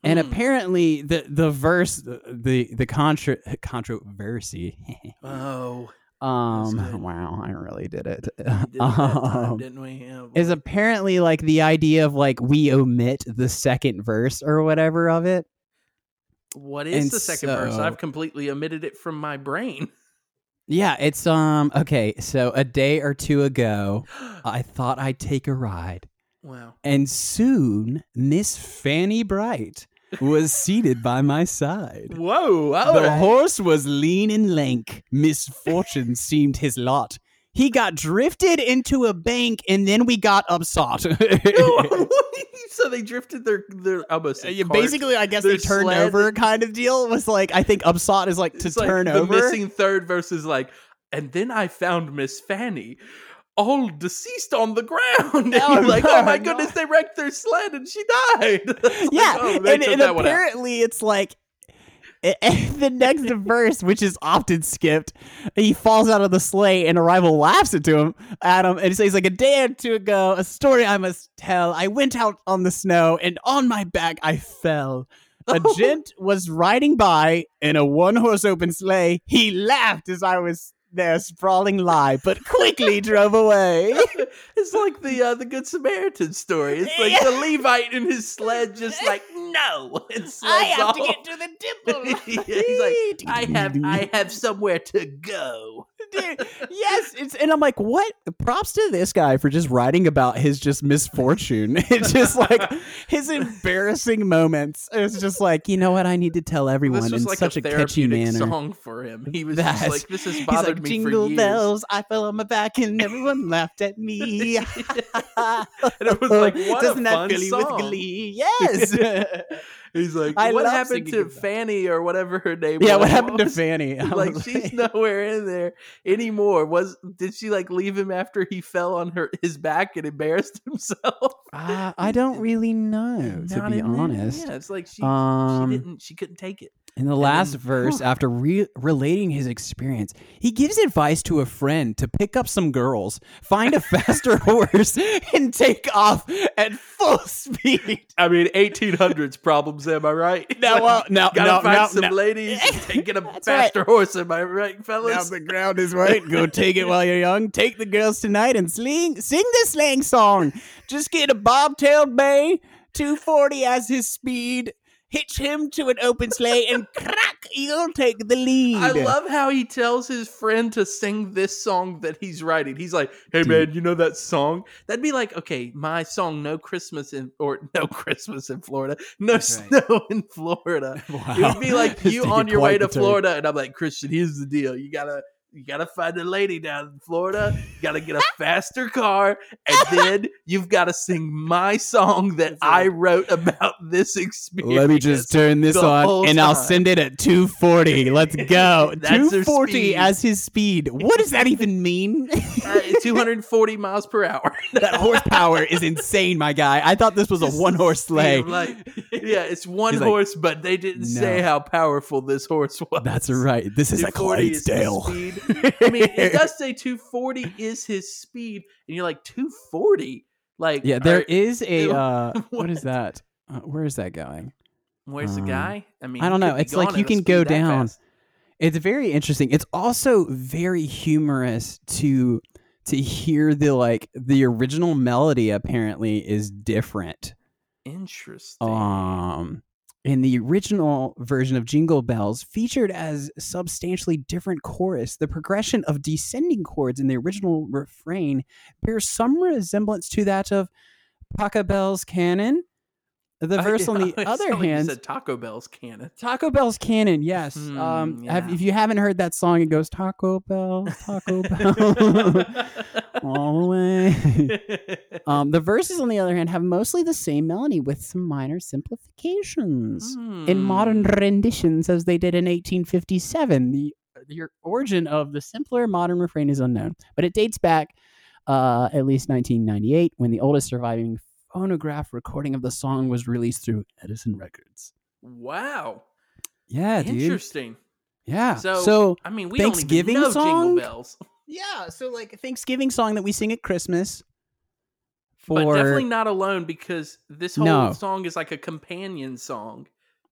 and Hmm. apparently, the the verse, the the contra controversy. [LAUGHS] Oh, um, wow, I really did it. did that time, Um, [LAUGHS] didn't we? Yeah, is apparently like the idea of like we omit the second verse or whatever of it. What is and the second verse? I've completely omitted it from my brain. [LAUGHS] Yeah, it's um okay. So a day or two ago, [GASPS] I thought I'd take a ride. wow. And soon, Miss Fanny Bright was [LAUGHS] seated by my side. Whoa! The horse was lean and lank. Misfortune seemed his lot. He got drifted into a bank, and then we got upsot. [LAUGHS] [LAUGHS] so they drifted their their I almost Yeah, cart. Basically, I guess Their they turned sled- over kind of deal. Was like I think upsot is like to It's like turn the over. missing third versus like, and then I found Miss Fanny. All deceased on the ground. [LAUGHS] And Oh, you're like, no, oh my no. goodness, they wrecked their sled and she died. It's like, yeah, oh, and, and that one out. apparently it's like [LAUGHS] and the next verse, which is often skipped, he falls out of the sleigh and a rival laughs at him, at him, and he says like a day or two ago, a story I must tell. I went out on the snow and on my back I fell. A [LAUGHS] gent was riding by in a one horse open sleigh. He laughed as I was there sprawling lie, but quickly [LAUGHS] drove away. it's like the uh, the Good Samaritan story. It's like the Levite in his sled, just like no, [LAUGHS] and sleds off. to get to the [LAUGHS] dimple. He's like, [LAUGHS] I have, I have somewhere to go. Dude, yes, it's and I'm like, what? Props to this guy for just writing about his just misfortune. [LAUGHS] It's just like his embarrassing moments. It's just like, you know what? I need to tell everyone this was in like such a a, catchy manner. song for him. He was That's- like, this has bothered like, me jingle for years. bells, I fell on my back and everyone laughed at me. [LAUGHS] and it was like, [LAUGHS] what Doesn't a that fun fill you with glee? Yes. He's like, I what happened to Fanny or whatever her name was? yeah, was? what happened to Fanny? [LAUGHS] I Like she's [LAUGHS] nowhere in there anymore. Was did she like leave him after he fell on her his back and embarrassed [LAUGHS] himself? Uh, I don't really know, to be honest. Yeah, it's like she Um, she didn't she couldn't take it. In the last then- verse, after re- relating his experience, he gives advice to a friend to pick up some girls, find a faster [LAUGHS] horse, and take off at full speed. I mean, 1800s problems. Am I right? Now, well, now, Gotta now, find now, some now- ladies [LAUGHS] and take- get a That's right. faster horse. Am I right, fellas? Now the ground is white. Go take it while you're young. Take the girls tonight and sling, sing the slang song. Just get a bobtailed bay, 240 as his speed. Hitch him to an open sleigh and [LAUGHS] crack, you'll take the lead. I love how he tells his friend to sing this song that he's writing. He's like, "Hey Dude. man, you know that song? That'd be like, okay, my song, No Christmas in or No Christmas in Florida, No That's right. Snow in Florida." Wow. It would be like [LAUGHS] you on your way to. Florida, and I'm like, Christian, here's the deal: you gotta. You gotta find a lady down in Florida. You gotta get a [LAUGHS] faster car, and then you've gotta sing my song that I wrote about this experience. Let me just turn this on whole and I'll send it at 240. Let's [LAUGHS] go. 240 as his speed. What does that even mean? [LAUGHS] uh, 240 miles per hour. that horsepower is insane, my guy. I thought this was a one horse sleigh. Like, yeah, it's one He's like, horse, but they didn't say how powerful this horse was. That's right. This is a 240 is the Clydesdale. speed. I mean, it does [LAUGHS] say 240 is his speed, and you're like 240. Like, Yeah, there is [LAUGHS] a uh what [LAUGHS] What? is that? Uh, where is that going? Where's the um, guy? I mean, I don't know. It's like you can go down. fast. It's very interesting. It's also very humorous to to hear the like the original melody apparently is different. Interesting. um in the original version of Jingle Bells featured as substantially different chorus, the progression of descending chords in the original refrain bears some resemblance to that of Pachelbel's canon. The [LAUGHS] I- verse on the other sounded like you hand, said Taco Bell's canon. Taco Bell's canon, yes. Hmm, um, have, if you haven't heard that song, it goes Taco Bell, Taco [LAUGHS] Bell, all the way. [LAUGHS] Um, the verses, on the other hand, have mostly the same melody with some minor simplifications. In modern Hmm. renditions, as they did in 1857, the, the origin of the simpler modern refrain is unknown, but it dates back uh, at least 1998 when the oldest surviving phonograph recording of the song was released through Edison Records. Wow. Yeah, dude. Interesting. Yeah. So, so I mean, we Thanksgiving don't even know song? Jingle Bells, [LAUGHS] yeah, so like Thanksgiving song that we sing at Christmas. but For definitely not alone because this whole No. song is like a companion song.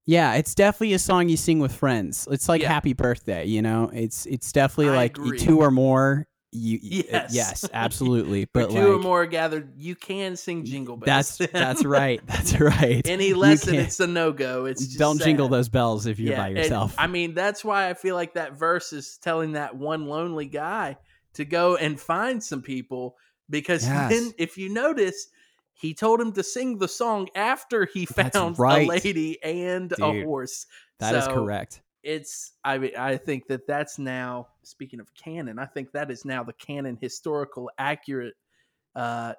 yeah, it's definitely a song you sing with friends. It's like Yeah. Happy Birthday, you know. It's it's definitely I like agree. two or more. You uh, Yes. yes, [LAUGHS] absolutely. But two or more gathered, you can sing Jingle Bells. That's that's [LAUGHS] right. That's right. Any less than it's a no go. It's just don't jingle those bells if you're by and yourself. I mean, that's why I feel like that verse is telling that one lonely guy to go and find some people because Yes. then, if you notice, he told him to sing the song after he found right. a lady and a horse. That is So, correct. It's I mean, I think that that's now speaking of canon. I think that is now the canon historical accurate uh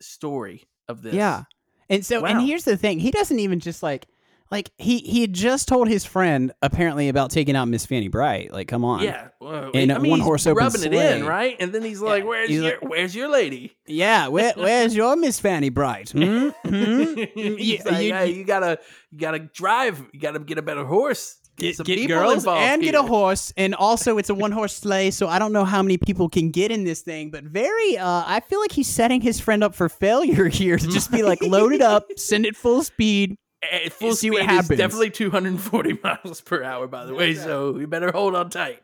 story of this. Yeah. And so and here's the thing. He doesn't even just like like he he had just told his friend apparently about taking out Miss Fanny Bright. Like come on. Yeah, well, In I mean, one he's horse open rubbing it sleigh. in, right? And then he's like, "Where's He's your like- Where's your lady?" Yeah, where, [LAUGHS] where's your Miss Fanny Bright? Hmm? Hmm? [LAUGHS] You- like, you- "Hey, you gotta, you gotta drive. You gotta get a better horse. Get, some get girls involved and get a horse, and also it's a one horse sleigh, so I don't know how many people can get in this thing. But very, uh, I feel like he's setting his friend up for failure here to just be like [LAUGHS] load it up, send it full speed. Eh, Full see speed what happens. definitely 240 [LAUGHS] miles per hour, by the way. So you better hold on tight.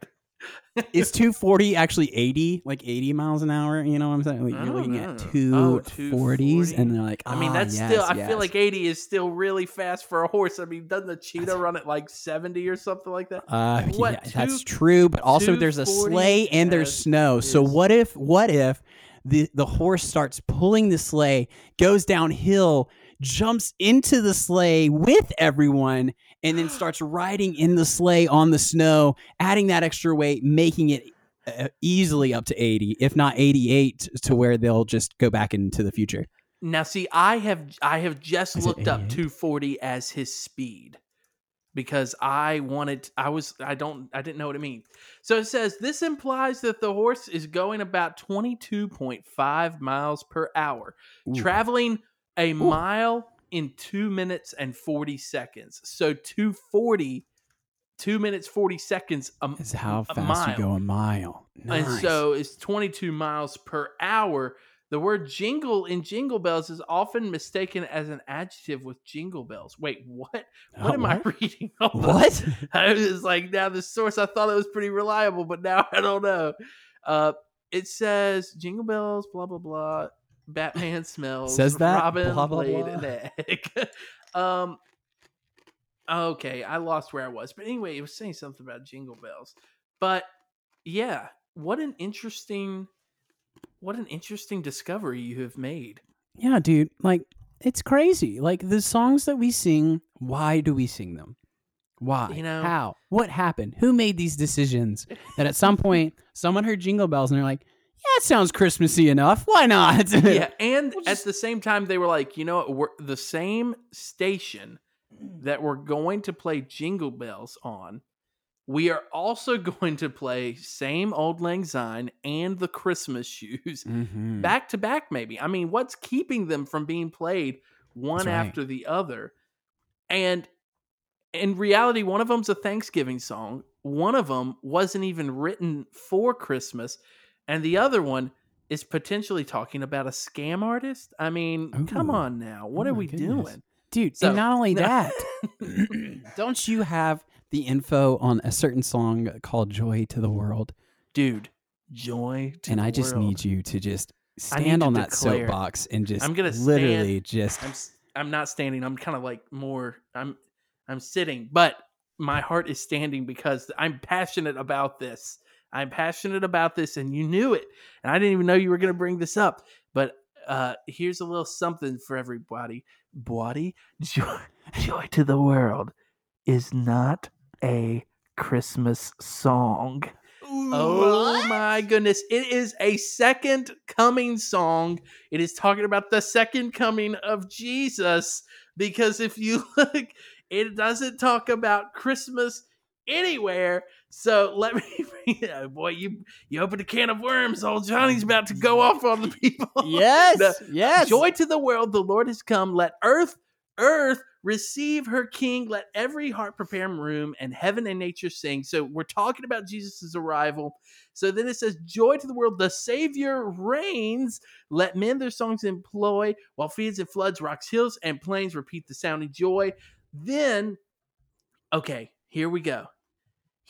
Is [LAUGHS] two forty actually eighty, like eighty miles an hour? You know what I'm saying? Like, you're looking at know. two Oh, forties, 240. and they're like, I mean, "Ah, that's yes, still. I yes." feel like 80 is still really fast for a horse. I mean, doesn't the cheetah run at like 70 or something like that? Uh, What, yeah, that's true, but also there's a sleigh and there's snow. So what if what if the the horse starts pulling the sleigh, goes downhill, jumps into the sleigh with everyone, and then starts riding in the sleigh on the snow, adding that extra weight, making it uh, easily up to 80, if not 88 to where they'll just go back into the future. Now, see, I have I have just Is looked up 240 as his speed because I wanted I was I don't I didn't know what it means. So it says this implies that the horse is going about 22.5 miles per hour, Ooh. traveling a mile in 2 minutes and 40 seconds. So 240 2 minutes 40 seconds a, Is how fast mile. you go a mile. And so it's 22 miles per hour. The word jingle in jingle bells is often mistaken as an adjective with jingle bells. Wait, what? What Uh, am I [LAUGHS] reading? What? [LAUGHS] I was like, now the source, I thought it was pretty reliable, but now [LAUGHS] I don't know. Uh, it says jingle bells, blah, blah, blah. Batman smells. Says that? Robin Blah, blah, laid blah. an [LAUGHS] egg. [LAUGHS] um, okay, I lost where I was. But anyway, it was saying something about jingle bells. But yeah, what an interesting, what an interesting discovery you have made. Yeah, dude. Like, it's crazy. Like, the songs that we sing, why do we sing them? Why? You know- How? What happened? Who made these decisions? That at some point, [LAUGHS] someone heard jingle bells and they're like, yeah, it sounds Christmassy enough. Why not? [LAUGHS] yeah, [LAUGHS] and We'll at the same time, they were like, you know, we're the same station that we're going to play Jingle Bells on. We are also [LAUGHS] going to play same old Lang Syne and the Christmas shoes Mhm. back to back. Maybe I mean, what's keeping them from being played one right. after the other? And in reality, one of them's a Thanksgiving song. One of them wasn't even written for Christmas, and the other one is potentially talking about a scam artist. I mean, come on now, what Oh are we goodness. doing? Dude, So- and not only No. that, [LAUGHS] don't you have the info on a certain song called Joy to the World? Dude, joy to the World. and I just world. need you to just stand on that declare- soapbox and just I'm gonna literally just I'm I'm not standing. I'm kind of like more. I'm I'm sitting, but my heart is standing because I'm passionate about this. I'm passionate about this, and you knew it, and I didn't even know you were going to bring this up. But uh here's a little something for everybody. Body joy, [LAUGHS] joy to the world is not a Christmas song. Oh my goodness. It is a second coming song. It is talking about the second coming of Jesus because if you [LAUGHS] look, it doesn't talk about Christmas anywhere. So let me [LAUGHS] oh boy, you you opened a can of worms. Old Johnny's about to go off on the [LAUGHS] people. yes, yes. Joy to the world, the Lord has come. Let earth Earth, receive her king. Let every heart prepare room, and heaven and nature sing. So we're talking about Jesus' arrival. So then it says, Joy to the world, the Savior reigns. Let men their songs employ, while fields and floods, rocks, hills, and plains repeat the sounding joy. Then, okay, here we go.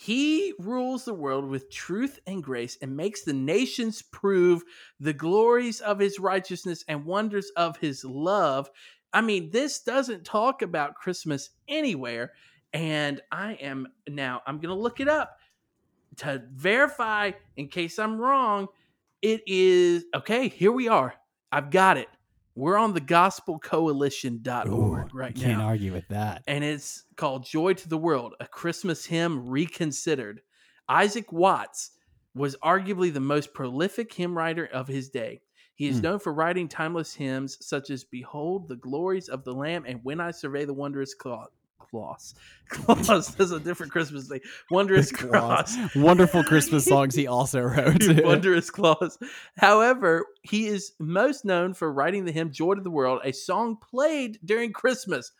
He rules the world with truth and grace and makes the nations prove the glories of his righteousness and wonders of his love. I mean, this doesn't talk about Christmas anywhere. And I am now, I'm going to look it up to verify in case I'm wrong. It is okay. Here we are. I've got it. We're on the gospelcoalition.org right now. Can't argue with that. and it's called Joy to the World, a Christmas hymn reconsidered. Isaac Watts was arguably the most prolific hymn writer of his day. He is Hmm. known for writing timeless hymns such as Behold the Glories of the Lamb and When I Survey the Wondrous Cla- Cross. Cross, that's a different Christmas thing. Wondrous [LAUGHS] Cross. Wonderful Christmas [LAUGHS] songs he also wrote. [LAUGHS] Wondrous Claus. However, he is most known for writing the hymn Joy to the World, a song played during Christmas.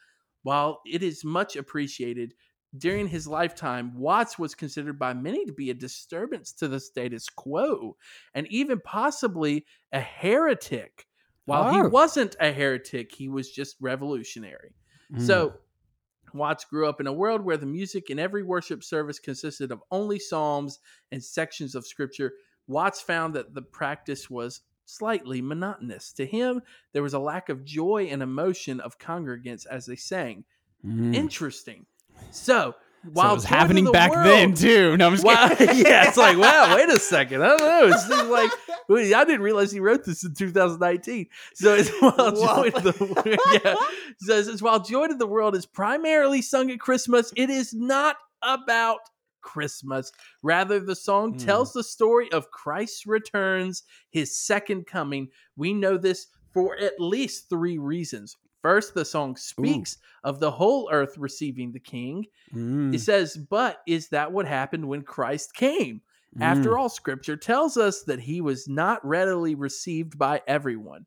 While it is much appreciated, during his lifetime, Watts was considered by many to be a disturbance to the status quo and even possibly a heretic. While he Oh. wasn't a heretic, he was just revolutionary. Mm. So, Watts grew up in a world where the music in every worship service consisted of only psalms and sections of scripture. Watts found that the practice was slightly monotonous. To him, there was a lack of joy and emotion of congregants as they sang. Mm. Interesting. So, So it was happening the back World- then too. No, I'm just kidding. [LAUGHS] yeah, it's like, wow, wait a [LAUGHS] second. I don't know. It seems like I didn't realize he wrote this in 2019. So it's [LAUGHS] while joy the yeah. It says, while joy to the world is primarily sung at Christmas, it is not about Christmas. Rather, the song Hmm. tells the story of Christ's returns, his second coming. We know this for at least three reasons. First, the song speaks of the whole earth receiving the king. Mm, It says, but is that what happened when Christ came? mm, After all, scripture tells us that he was not readily received by everyone.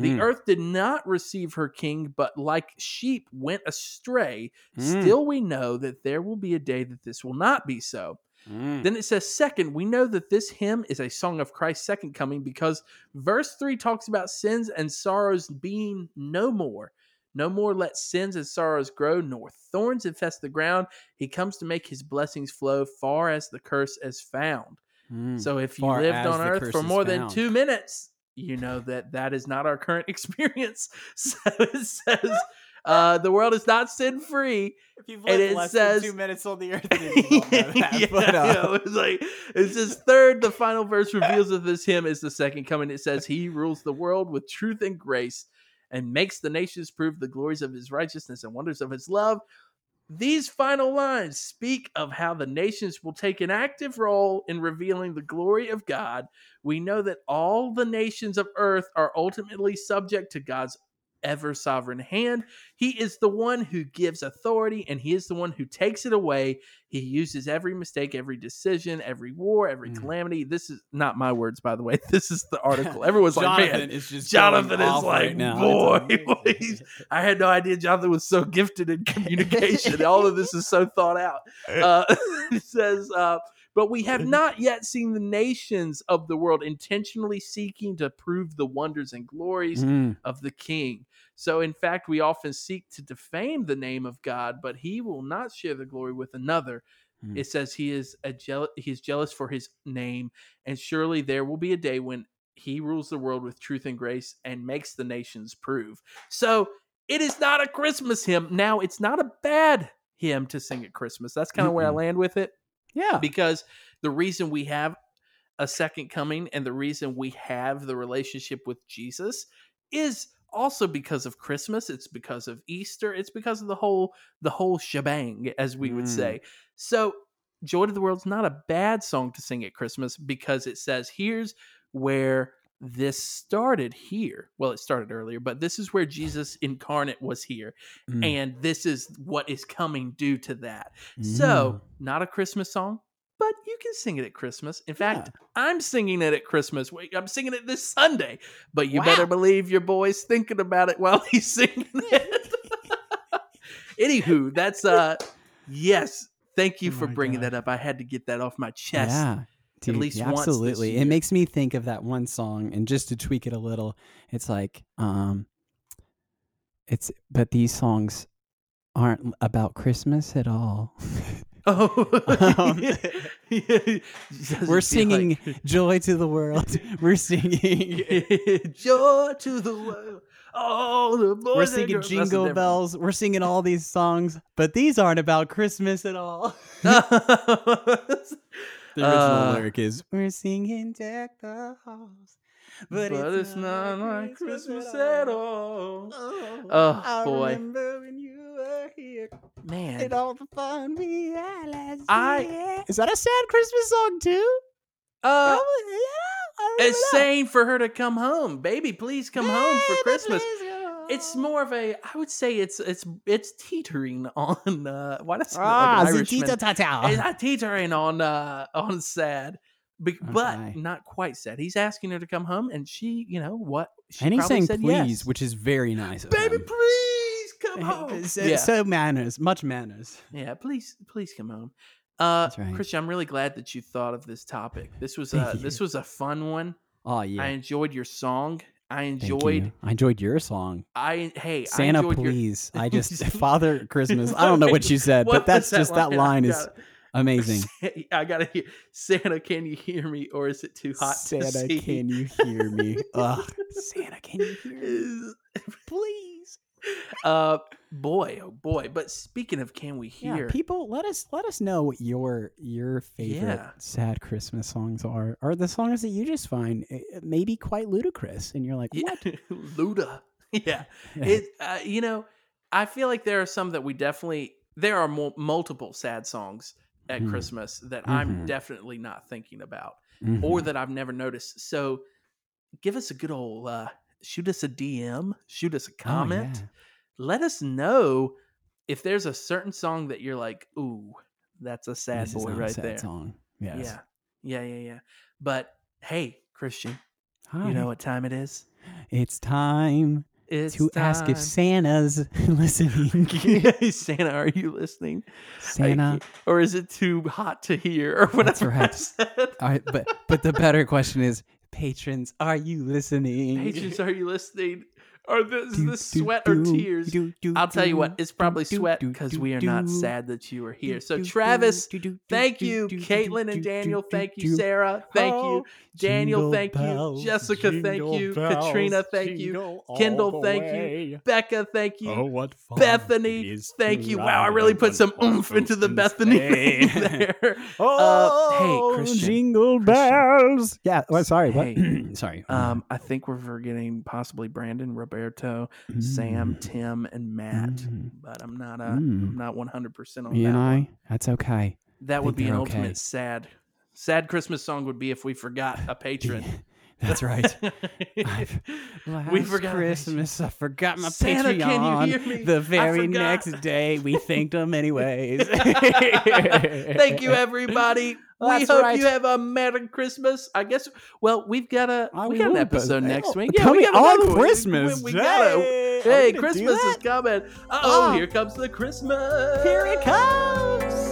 The mm, earth did not receive her king, but like sheep went astray. mm, Still, we know that there will be a day that this will not be so. mm. Then it says, second, we know that this hymn is a song of Christ's second coming because verse 3 talks about sins and sorrows being no more. No more let sins and sorrows grow, nor thorns infest the ground. He comes to make his blessings flow far as the curse is found. Mm. So if you Far lived on earth for more than two minutes, you know that that is not our current [LAUGHS] experience. [LAUGHS] So it says, uh, the world is not sin free. if you've and it says- two minutes on the earth, [LAUGHS] yeah, yeah, it's like it says third. The final verse reveals that this hymn is the second coming. It says he rules the world with truth and grace, and makes the nations prove the glories of his righteousness and wonders of his love. These final lines speak of how the nations will take an active role in revealing the glory of God. We know that all the nations of earth are ultimately subject to God's ever sovereign hand. He is the one who gives authority and he is the one who takes it away. He uses every mistake, every decision, every war, every Mm. calamity. This is not my words, by the way. [LAUGHS] This is the article. Everyone's like, Jonathan man, is just Jonathan is like, right now. boy, [LAUGHS] boy, I had no idea Jonathan was so gifted in communication. [LAUGHS] All of this is so thought out. Uh, it says, uh, but we have not yet seen the nations of the world intentionally seeking to prove the wonders and glories Mm, of the king. So, in fact, we often seek to defame the name of God, but he will not share the glory with another. Hmm. It says he is a jeal- he is jealous for his name, and surely there will be a day when he rules the world with truth and grace and makes the nations prove. So, it is not a Christmas hymn. Now, it's not a bad hymn to sing at Christmas. That's kind of where I land with it yeah. because the reason we have a second coming and the reason we have the relationship with Jesus is also because of Christmas it's because of Easter it's because of the whole the whole shebang as we would Mm. say. So joy to the world's not a bad song to sing at Christmas because it says here's where this started here. Well it started earlier but this is where Jesus incarnate was here Mm, and this is what is coming due to that. So, not a Christmas song, but you can sing it at Christmas. In fact, I'm singing it at Christmas. Wait, I'm singing it this Sunday, but you better believe your boy's thinking about it while [LAUGHS] he's singing [LAUGHS] it. Anywho, that's uh, yes. Thank you Oh for bringing God. that up. I had to get that off my chest. Yeah. Dude, least yeah, once absolutely. It makes me think of that one song, and just to tweak it a little, it's like, um, it's but these songs aren't about Christmas at all. [LAUGHS] Oh, Um, [LAUGHS] [LAUGHS] yeah. It doesn't We're singing like- "Joy to the World." We're singing. [LAUGHS] joy to the world. Oh, the boys We're singing. Jingle Bells. We're singing all these songs, but these aren't about Christmas at all. the The original Uh, lyric is "We're singing Deck the Halls, but, it's, not like Christmas at all. Oh, Oh, I boy. remember when you were here Man, and all the fun we had last I- year. Is that a sad Christmas song too? uh, Probably, yeah. It's know. saying for her to come home, baby. Please come home for Christmas. It's more of a, I would say it's it's it's teetering [LAUGHS] on. Uh, why does it ah, like an Zitita Irishman? It's not teetering on uh on sad, but, Okay. but not quite said. He's asking her to come home, and she, you know what? She And he's saying said please, yes. which is very nice. Of baby, him. please come [LAUGHS] home. So, yeah, so manners, much manners. yeah, please, please come home. Uh, That's right. Christian, I'm really glad that you thought of this topic. This was a this was a fun one. Oh yeah. I enjoyed your song. I enjoyed. I enjoyed your song. I hey, I Santa, your- please. I [LAUGHS] just Father Christmas. I don't know what you said, What but that's was just that line I is [LAUGHS] amazing. [LAUGHS] I gotta hear Santa. Can you hear me, or is it too hot to Santa, see? can you hear me? [LAUGHS] Ugh. Santa, can you hear me? [LAUGHS] Please. uh, boy, oh boy. But speaking of, can we Yeah, hear? people, let us let us know what your your favorite Yeah. sad Christmas songs are, or the songs that you just find eh, maybe quite ludicrous, and you're like, yeah, what? Luda. Yeah, Yeah. it. Uh, you know, I feel like there are some that we definitely. There are mul- multiple sad songs at Mhm. Christmas that I'm Mhm. definitely not thinking about. Mhm. or that I've never noticed. So give us a good old uh shoot us a DM, shoot us a Oh, comment. yeah. Let us know if there's a certain song that you're like, ooh, that's a sad This boy right sad there. Song. Yes. Yeah. Yeah, yeah, yeah. But hey, Christian, Hi. you know what time it is? It's time It's to ask if. Santa's [LAUGHS] listening. [LAUGHS] Santa, are you listening? Santa. or is it too hot to hear? Or whatever right. I said. All right, but but the better question is, patrons, are you listening? Patrons, are you listening? Are this this sweat or tears? I'll tell you what, it's probably sweat because we are not sad that you are here. So Travis, thank you. Caitlin and Daniel, thank you. Sarah, thank you. Oh, Daniel, thank you. Jessica, thank you. Katrina, thank you. Kendall, thank you. Becca, thank you. Oh, what fun Bethany, thank you. Wow, I really put some oomph into the Bethany [LAUGHS] thing there. Oh, hey, Christian. jingle bells. Yeah. Well, sorry. Hey, [CLEARS THROAT] sorry. Um, I think we're forgetting possibly Brandon, Roberto, Sam, Mm. Tim, and Matt. Mm. But I'm not. Uh, Mm. I'm not 100 percent on You that. and one. I. That's okay. That would be an they're ultimate okay. sad, sad Christmas song. Would be if we forgot a [LAUGHS] patron. [LAUGHS] That's right. [LAUGHS] we forgot Christmas. I forgot my Santa, Patreon. can you hear me? The very next day, we thanked him anyways. Thank you, everybody. We hope right. you have a Merry Christmas. I guess. Well, we've got a I we got an episode next oh, week. coming we got on another one. We- Christmas We, we got Day. a, hey, Christmas is coming. Oh, here comes the Christmas. Here it comes.